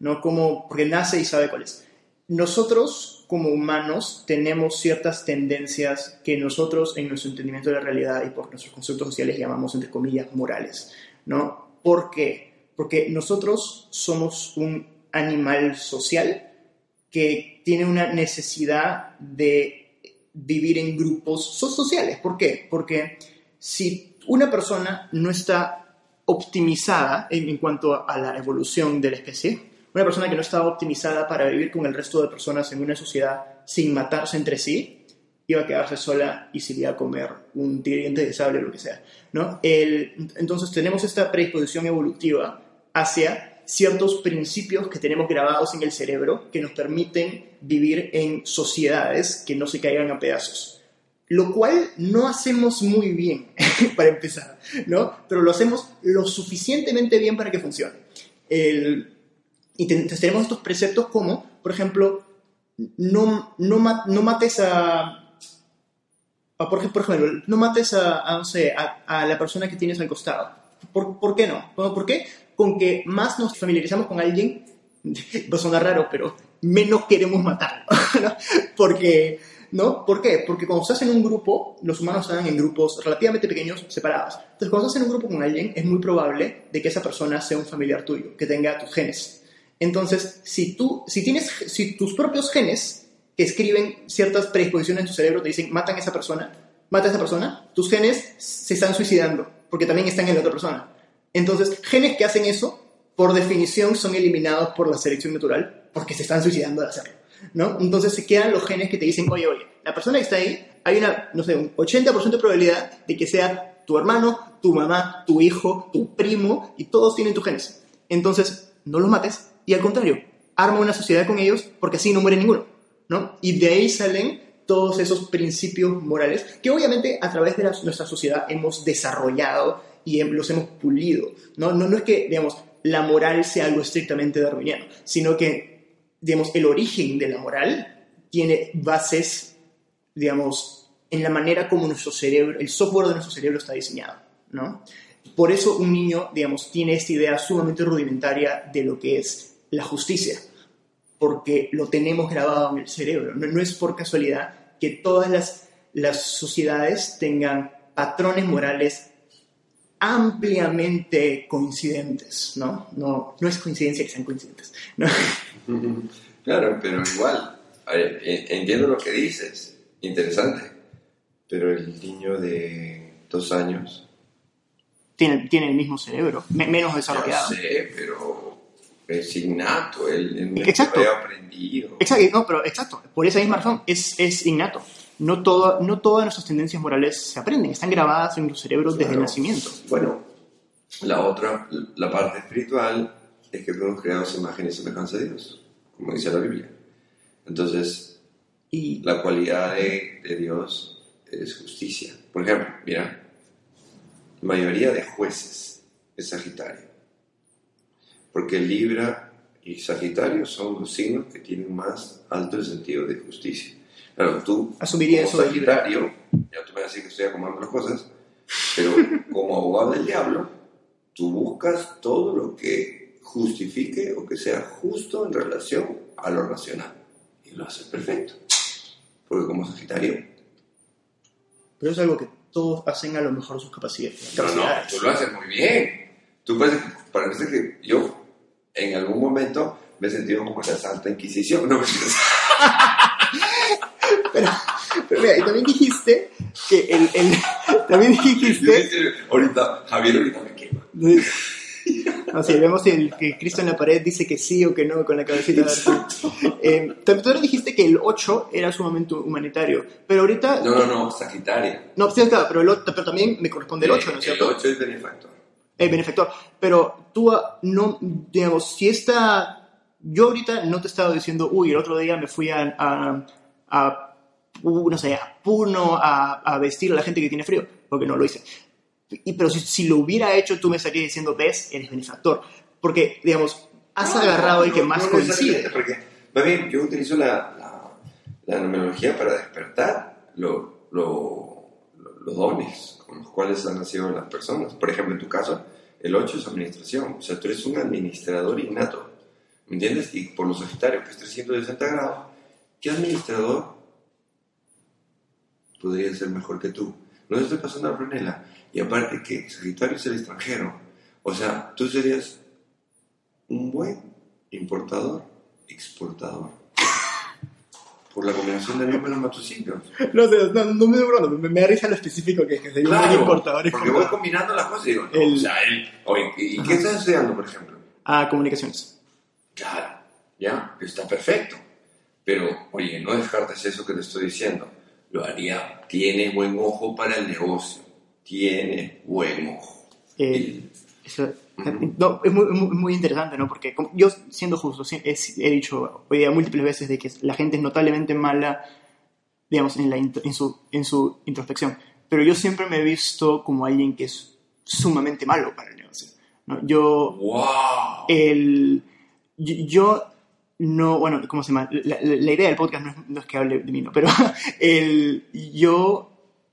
¿no? Cómo, porque nace y sabe cuál es. Nosotros, como humanos, tenemos ciertas tendencias que nosotros, en nuestro entendimiento de la realidad y por nuestros conceptos sociales, llamamos, entre comillas, morales, ¿no? ¿Por qué? Porque nosotros somos un animal social que tiene una necesidad de vivir en grupos so- sociales. ¿Por qué? Porque si una persona no está optimizada en cuanto a la evolución de la especie, una persona que no está optimizada para vivir con el resto de personas en una sociedad sin matarse entre sí, iba a quedarse sola y se iba a comer un tigre de sable o lo que sea. ¿no? El- entonces tenemos esta predisposición evolutiva hacia ciertos principios que tenemos grabados en el cerebro que nos permiten vivir en sociedades que no se caigan a pedazos. Lo cual no hacemos muy bien, para empezar, ¿no? Pero lo hacemos lo suficientemente bien para que funcione. El- y entonces tenemos estos preceptos como, por ejemplo, no, no, no mates a, a, por ejemplo, no mates a, a, no sé, a, a la persona que tienes al costado. ¿Por, por qué no? Bueno, ¿Por qué? Con que más nos familiarizamos con alguien, va a sonar raro, pero menos queremos matarlo. ¿no? Porque, ¿no? ¿Por qué? Porque cuando estás en un grupo, los humanos están en grupos relativamente pequeños, separados. Entonces, cuando estás en un grupo con alguien, es muy probable de que esa persona sea un familiar tuyo, que tenga tus genes. Entonces, si tú, si tienes, si tus propios genes que escriben ciertas predisposiciones en tu cerebro te dicen, matan a esa persona, mata a esa persona, tus genes se están suicidando, porque también están en la otra persona. Entonces, genes que hacen eso, por definición, son eliminados por la selección natural, porque se están suicidando al hacerlo, ¿no? Entonces, se quedan los genes que te dicen, oye, oye, la persona que está ahí, hay una, no sé, un 80% de probabilidad de que sea tu hermano, tu mamá, tu hijo, tu primo, y todos tienen tus genes. Entonces, no los mates, y al contrario, arma una sociedad con ellos, porque así no muere ninguno. ¿no? Y de ahí salen todos esos principios morales que obviamente a través de la- nuestra sociedad hemos desarrollado y los hemos pulido. ¿no? No, no es que, digamos, la moral sea algo estrictamente darwiniano, sino que, digamos, el origen de la moral tiene bases, digamos, en la manera como nuestro cerebro, el software de nuestro cerebro está diseñado, ¿no? Por eso un niño, digamos, tiene esta idea sumamente rudimentaria de lo que es la justicia porque lo tenemos grabado en el cerebro. No, no es por casualidad que todas las, las sociedades tengan patrones morales ampliamente coincidentes, ¿no? No, no es coincidencia que sean coincidentes, ¿no? Claro, pero igual, en- entiendo lo que dices, interesante, pero el niño de dos años, Tiene, tiene el mismo cerebro, me- menos desarrollado. sé, pero es innato, no es Exacto. aprendido. Exacto, no, pero exacto, por esa misma razón es, es innato. No, todo, no todas nuestras tendencias morales se aprenden, están grabadas en nuestro cerebro desde el Claro. nacimiento. Bueno, la otra, la parte espiritual, es que fuimos creados a imagen y semejanza de Dios, como dice la Biblia. Entonces, Y la cualidad de, de Dios es justicia. Por ejemplo, mira, la mayoría de jueces es Sagitario. Porque Libra y Sagitario son los signos que tienen más alto el sentido de justicia. Claro, tú, Asumiría como eso de. Sagitario, ya tú me vas a decir que estoy acomodando las cosas, pero como abogado del diablo, tú buscas todo lo que justifique o que sea justo en relación a lo racional. y lo haces perfecto. Porque como Sagitario, Pero es algo que todos hacen a lo mejor sus capacidades. no, no, tú lo haces muy bien. Tú parece, parece que yo en algún momento me he sentido como la Santa Inquisición. No, Pero, pero mira, y también dijiste que el... el- también dijiste... ahorita, Javier ahorita me quema. No, sí, vemos el que Cristo en la pared dice que sí o que no con la cabecita. Eh, también tú dijiste que el 8 era sumamente humanitario, pero ahorita... No, no, no, Sagitario. No, sí, claro, pero, el, pero también me corresponde el 8, ¿no es El cierto? 8 es benefactor. El benefactor. Pero tú, ah, no, digamos, si esta... Yo ahorita no te he estado diciendo, uy, el otro día me fui a, a, a no sé, a Puno a, a vestir a la gente que tiene frío, porque no lo hice. Y, pero si, si lo hubiera hecho, tú me estarías diciendo, ves, eres benefactor. Porque, digamos, has No, agarrado el que no, más no coincide. Porque, más bien, yo utilizo la, la, la numerología para despertar lo- lo- los dones con los cuales han nacido las personas. Por ejemplo, en tu caso, el 8 es administración. O sea, tú eres un administrador innato. ¿Me entiendes? Y por los Sagitarios, que es 360 grados, ¿qué administrador podría ser mejor que tú? No te estoy pasando a Brunella. Y aparte que Sagitario es el extranjero. O sea, tú serías un buen importador, exportador. Por la combinación de números matucinos. No sé, no, no me broma, me, me da risa lo específico que es, que sería un buen importador. porque voy combinando las cosas y digo, no, El- o sea, él, oye, ¿y Ajá. qué estás estudiando, por ejemplo? Ah, comunicaciones. Claro, ya, está perfecto. Pero, oye, no descartes eso que te estoy diciendo. Lo haría, tiene buen ojo para el negocio. Tiene buen ojo. Eh, eso- no, es muy, muy, muy interesante, ¿no? Porque como- yo, siendo justo, he, he dicho hoy día múltiples veces de que la gente es notablemente mala, digamos, en, la, en, su, en su introspección. Pero yo siempre me he visto como alguien que es sumamente malo para el negocio. ¿no? Yo, ¡Wow! el, yo, yo no, bueno, ¿cómo se llama? La, la- la idea del podcast no es, no es que hable de mí, ¿no? Pero el, yo,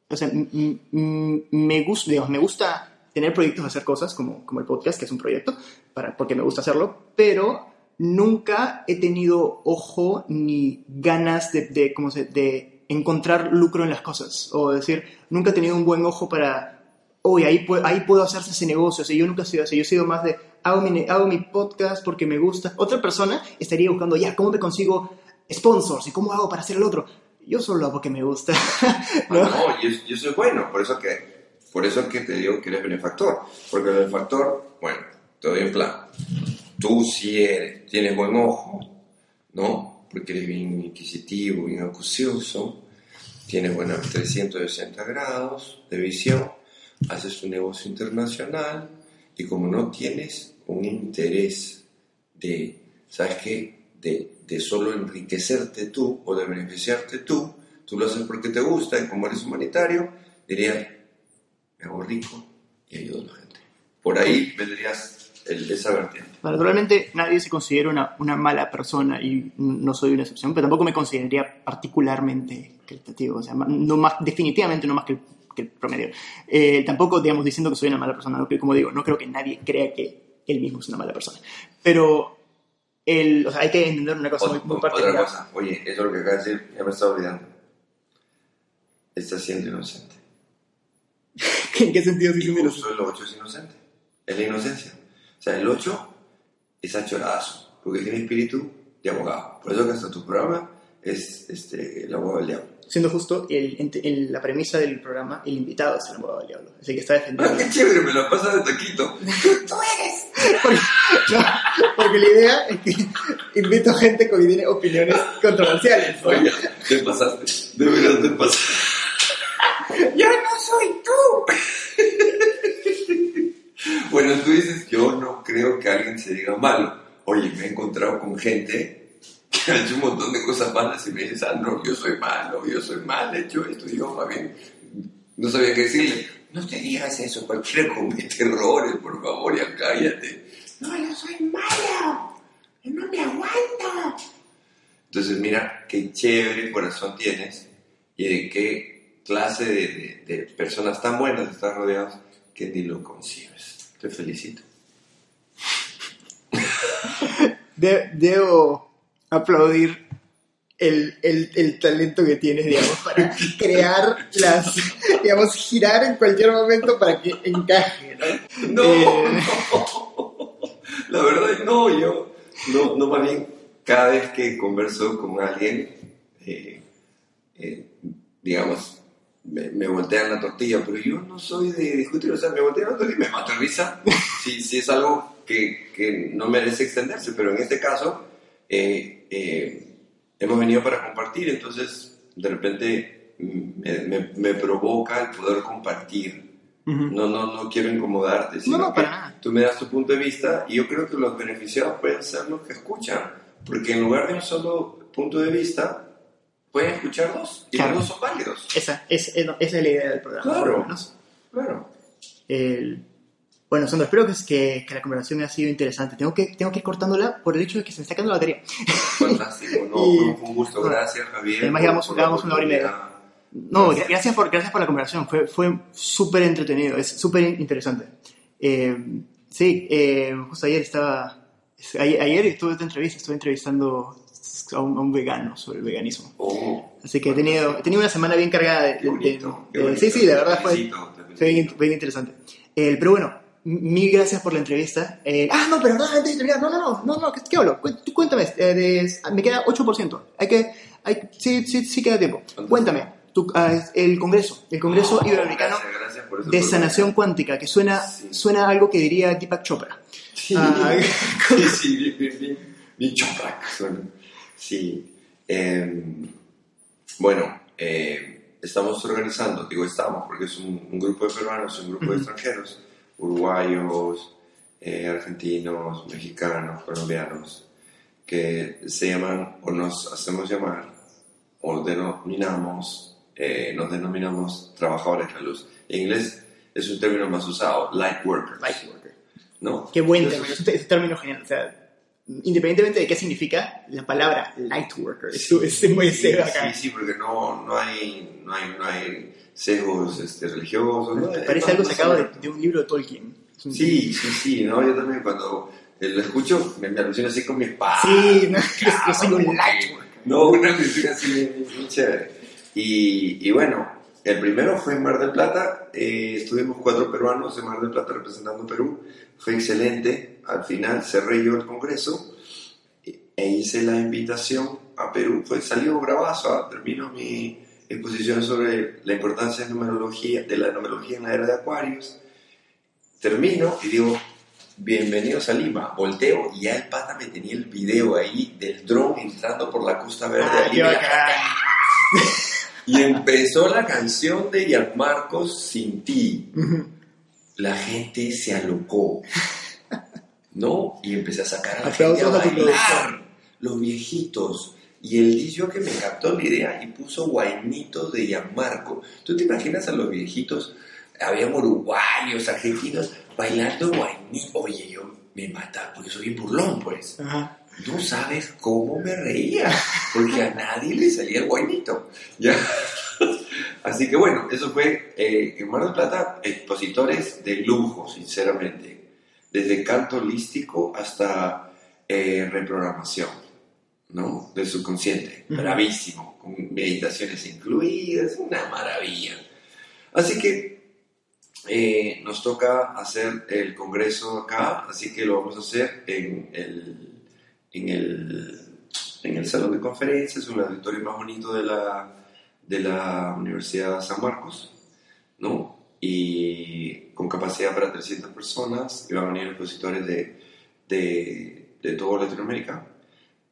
o sea, m- m- me gusta, digamos, me gusta tener proyectos, hacer cosas como, como el podcast, que es un proyecto, para, porque me gusta hacerlo, pero nunca he tenido ojo ni ganas de, de, ¿cómo se, de encontrar lucro en las cosas. O decir, nunca he tenido un buen ojo para, oye, ahí, pu- ahí puedo hacerse ese negocio. O sea, yo nunca he sido así. Yo he sido más de, hago mi, hago mi podcast porque me gusta. Otra persona estaría buscando, ya, ¿cómo me consigo sponsors? ¿Y cómo hago para hacer el otro? Yo solo lo hago porque me gusta. Ah, no, yo, yo soy bueno, por eso que por eso que te digo que eres benefactor, porque el benefactor, bueno, te doy un plan. Tú si eres, tienes buen ojo, ¿no? Porque eres bien inquisitivo, bien acucioso, tienes buena 360 grados de visión, haces un negocio internacional y como no tienes un interés de, ¿sabes qué? De, de solo enriquecerte tú o de beneficiarte tú, tú lo haces porque te gusta y como eres humanitario, dirías, me hago rico y ayudo a la gente. Por ahí vendrías el, esa vertiente. Naturalmente nadie se considera una, una mala persona y no soy una excepción, pero tampoco me consideraría particularmente caritativo, o sea, no más, definitivamente no más que el, que el promedio. Eh, tampoco, digamos, diciendo que soy una mala persona, como digo, no creo que nadie crea que él mismo es una mala persona. Pero el, o sea, hay que entender una cosa muy, muy O- otra particular. cosa, oye, eso es lo que acabas de decir, ya me estaba olvidando. Estás siendo inocente. ¿En qué sentido Y diciendo justo el 8 es inocente. Es la inocencia. O sea, el 8 es achoradazo, porque tiene espíritu de abogado. Por eso que hasta tu programa es este, el abogado del diablo. Siendo justo, el, la premisa del programa, el invitado es el abogado del diablo, el que está Ah, defendiendo. qué chévere, me la pasas de taquito. porque, no, porque la idea es que invito gente que tiene opiniones controversiales. Oye, te pasaste. De verdad te pasaste. ¡Yo no soy tú! Bueno, tú dices, yo no creo que alguien se diga malo. Oye, me he encontrado con gente que ha hecho un montón de cosas malas y me dices, ah, no, yo soy malo, yo soy mal, he hecho esto. Y yo, bien, no sabía qué decirle. No te digas eso, cualquiera comete errores, por favor, ya cállate. No, yo soy malo, yo no me aguanto. Entonces, mira qué chévere corazón tienes y de qué clase de, de- de personas tan buenas estás rodeados que ni lo concibes. Te felicito. De- debo aplaudir el, el, el talento que tienes, digamos, para crear las, digamos, girar en cualquier momento para que encaje, ¿no? No, Eh. la verdad no, yo, no, no, más bien, cada vez que converso con alguien, eh, eh, digamos, me, me voltean la tortilla, pero yo no soy de discutir, o sea, me voltean la tortilla y me mato de risa, si, si es algo que, que no merece extenderse, pero en este caso, eh, eh, hemos venido para compartir, entonces, de repente, mm, me, me- me provoca el poder compartir. No, no, no quiero incomodarte, sino no, que para nada. tú me das tu punto de vista y yo creo que los beneficiados pueden ser los que escuchan, porque en lugar de un solo punto de vista, pueden escuchar dos y Claro. los dos son válidos. Esa, es, es- esa es la idea del programa, Claro. por lo menos. Claro. El- Bueno, Sandro, espero que, que, que la conversación haya sido interesante. Tengo que, tengo que ir cortándola por el hecho de que se me está quedando la batería. Fantástico. No, Y- fue un gusto. Gracias, Javier. Además, llevamos- una hora y media. No, Gracias. gra- gracias por, gracias por la conversación. Fue, fue súper entretenido, es súper interesante. Eh, sí, eh, justo ayer estaba. Ayer, ayer estuve en esta entrevista, estuve entrevistando a un, a un vegano sobre el veganismo. Oh, Así que he tenido, he tenido una semana bien cargada de. de- bonito, qué de- bonito. sí, sí, de verdad fue, fue bien, bien interesante. Eh, pero bueno, mil gracias por la entrevista. Eh, ah, no, pero no, antes de terminar, no, no, no, no, no, ¿qué, qué hablo? Tú Cuéntame, eh, de- me queda 8%. Hay que, hay, sí, sí, sí queda tiempo. Cuéntame, tu- ah, el Congreso, el Congreso Oh, Iberoamericano gracias, gracias por esa de. Sanación Cuántica, que suena, Sí. suena a algo que diría Deepak Chopra. Sí, Ah, sí, sí, bien, bien, bien, bien choprac suena. Sí. em, bueno, eh, estamos organizando, digo estamos, porque es un, un grupo de peruanos, un grupo de extranjeros, uruguayos, eh, argentinos, mexicanos, colombianos, que se llaman, o nos hacemos llamar, o denominamos, eh, nos denominamos trabajadores de la luz. En inglés es un término más usado, light workers. Light worker. ¿no? Qué buen Entonces, término, es un, es un término genial. O sea, independientemente de qué significa, la palabra light worker es, es muy Sí, acá. sí, sí, porque no, no, hay, no, hay, no hay sesgos este, religiosos. ¿no? Parece algo sacado de, de un libro de Tolkien. Sí, sí, sí, ¿no? Yo también cuando eh, lo escucho me, me alucino así con mis padres. Sí, no, yo, yo soy un light worker. No, una cuestión así bien chévere. Y, y bueno, el primero fue en Mar del Plata. eh, estuvimos cuatro peruanos en Mar del Plata representando Perú. Fue excelente. Al final cerré yo el congreso e hice la invitación a Perú. Fue, salió bravazo. ah, Termino mi exposición sobre la importancia de, numerología, de la numerología en la era de Acuarios. Termino y digo, bienvenidos a Lima. Volteo y ya el pata me tenía el video ahí del dron entrando por la costa verde Ah, de qué Lima. Y empezó la canción de Gianmarcos Sin Ti. La gente se alocó. ¿No? Y empecé a sacar a la gente a bailar. Los viejitos. Y el DJ que me captó la idea y puso guainitos de Gianmarco. ¿Tú te imaginas a los viejitos? Habían uruguayos, argentinos, bailando guainito. Oye, yo me mata, porque soy bien burlón, pues. Ajá. No sabes cómo me reía, porque a nadie le salía el guainito. ¿ya? Así que bueno, eso fue eh, en Mar del Plata, expositores de lujo, sinceramente. Desde canto holístico hasta eh, reprogramación, ¿no? Del subconsciente. Bravísimo, con meditaciones incluidas, una maravilla. Así que eh, nos toca hacer el congreso acá, así que lo vamos a hacer en el, en el, en el salón de conferencias, un auditorio más bonito de la, de la Universidad San Marcos, ¿no? Y con capacidad para 300 personas, y van a venir expositores de, de, de toda Latinoamérica.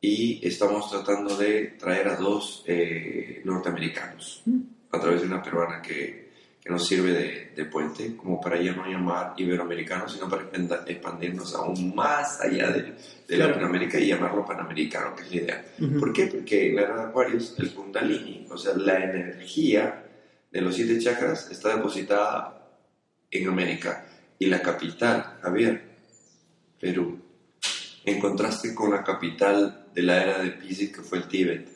Y estamos tratando de traer a dos eh, norteamericanos a través de una peruana que, que nos sirve de, de puente, como para ya no llamar iberoamericano, sino para expandirnos aún más allá de, de Claro. Latinoamérica y llamarlo panamericano, que es la idea. ¿Por qué? Porque la era de Acuarios, el Kundalini, o sea, la energía de los siete chakras está depositada en América. Y la capital, Javier, Perú, en contraste con la capital de la era de Pisces, que fue el Tíbet.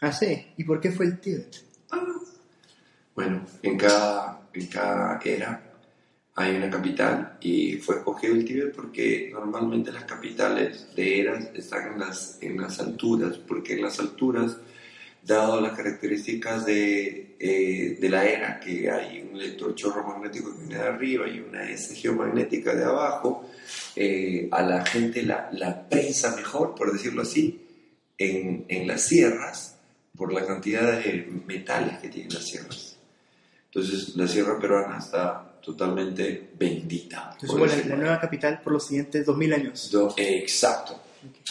Ah, sí. ¿Y por qué fue el Tíbet? Bueno, en cada, en cada era hay una capital y fue escogido el Tíbet porque normalmente las capitales de eras están en las, en las alturas, porque en las alturas, dado las características de, eh, de la era, que hay un electrochorro magnético que viene de arriba y una S geomagnética de abajo, eh, a la gente la, la prensa mejor, por decirlo así, en, en las sierras por la cantidad de metales que tienen las sierras. Entonces la sierra peruana está totalmente bendita. Entonces, bueno, la, la, nueva capital por los siguientes 2000 años. Do, eh, exacto,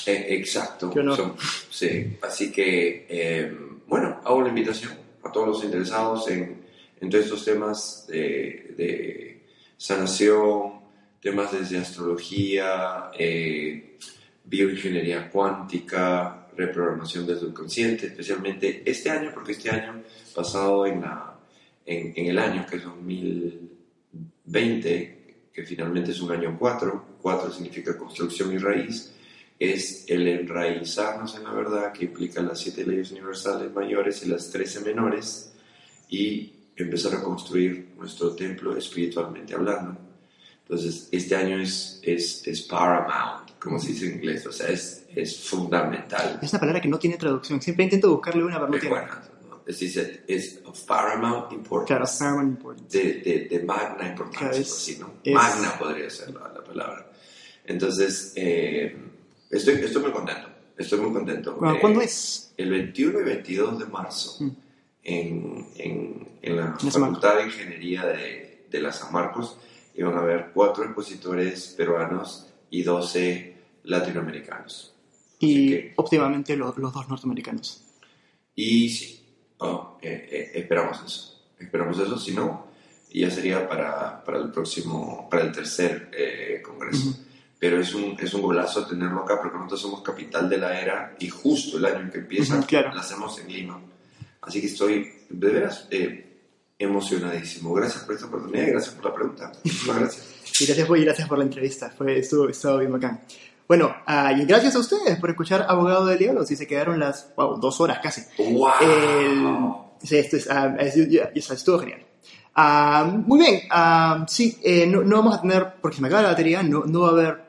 eh, exacto. Son, sí, así que, eh, bueno, hago la invitación a todos los interesados en, todos estos temas de, sanación, temas desde astrología, eh, bioingeniería cuántica, reprogramación del subconsciente, especialmente este año, porque este año pasado en, la, en el año que es 2020, que finalmente es un año 4, 4 significa construcción y raíz, es el enraizarnos en la verdad que implica las siete leyes universales mayores y las 13 menores y empezar a construir nuestro templo espiritualmente hablando. Entonces, este año es, es, es paramount, como se dice en inglés, o sea, es, es fundamental. Es una palabra que no tiene traducción. Siempre intento buscarle una, pero no tiene. buena, ¿no? Es decir, es of paramount importance. Claro, paramount importance. de, de, de magna importancia, Claro, es- pues sí, ¿no? Magna podría ser la, la palabra. Entonces, eh, estoy, estoy muy contento, estoy muy contento. Bueno, Eh, ¿Cuándo es? El 21 y 22 de marzo, Mm. en, en, en la En San Facultad de Ingeniería de, de la San Marcos, iban a haber cuatro expositores peruanos y 12 latinoamericanos. Y que- óptimamente lo- los dos norteamericanos. Y sí, oh, eh, eh, esperamos eso. Esperamos eso, si no, ya sería para, para el próximo, para el tercer eh, congreso. Pero es un, es un golazo tenerlo acá porque nosotros somos capital de la era y justo el año en que empieza Ujú, claro. la hacemos en Lima. Así que estoy de veras eh, emocionadísimo. Gracias por esta oportunidad y gracias por la pregunta. Muchísimas gracias. Y gracias por, y gracias por la entrevista. Fue, estuvo, estuvo bien bacán. Bueno, ah, y gracias a ustedes por escuchar Abogado del Diablo. Si se quedaron las wow, dos horas casi. ¡Wow! El- sí, esto es, ah, es- estuvo genial. Ah, muy bien, sí, eh, no, no vamos a tener, porque se me acaba la batería, no, no va a haber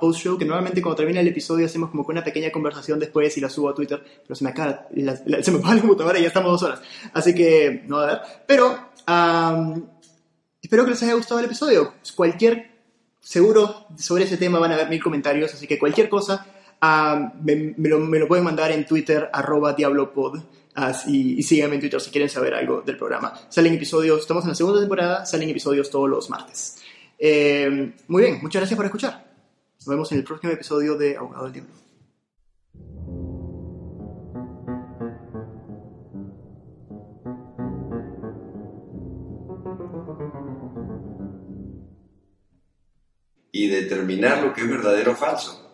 post-show, que normalmente cuando termina el episodio hacemos como que una pequeña conversación después y la subo a Twitter, pero se me acaba, la, la- se me acaba la computadora y ya estamos dos horas, así que no va a haber. Pero ah, espero que les haya gustado el episodio. Cualquier, seguro sobre ese tema van a haber mil comentarios, así que cualquier cosa ah, me, me lo, me lo pueden mandar en Twitter, arroba diablopod. Así, y síganme en Twitter si quieren saber algo del programa. Salen episodios, estamos en la segunda temporada, salen episodios todos los martes. Eh, muy bien, muchas gracias por escuchar. Nos vemos en el próximo episodio de Ahogado del Diablo. Y determinar lo que es verdadero o falso.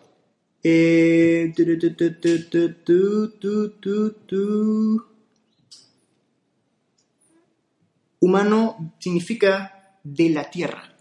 Humano significa de la tierra.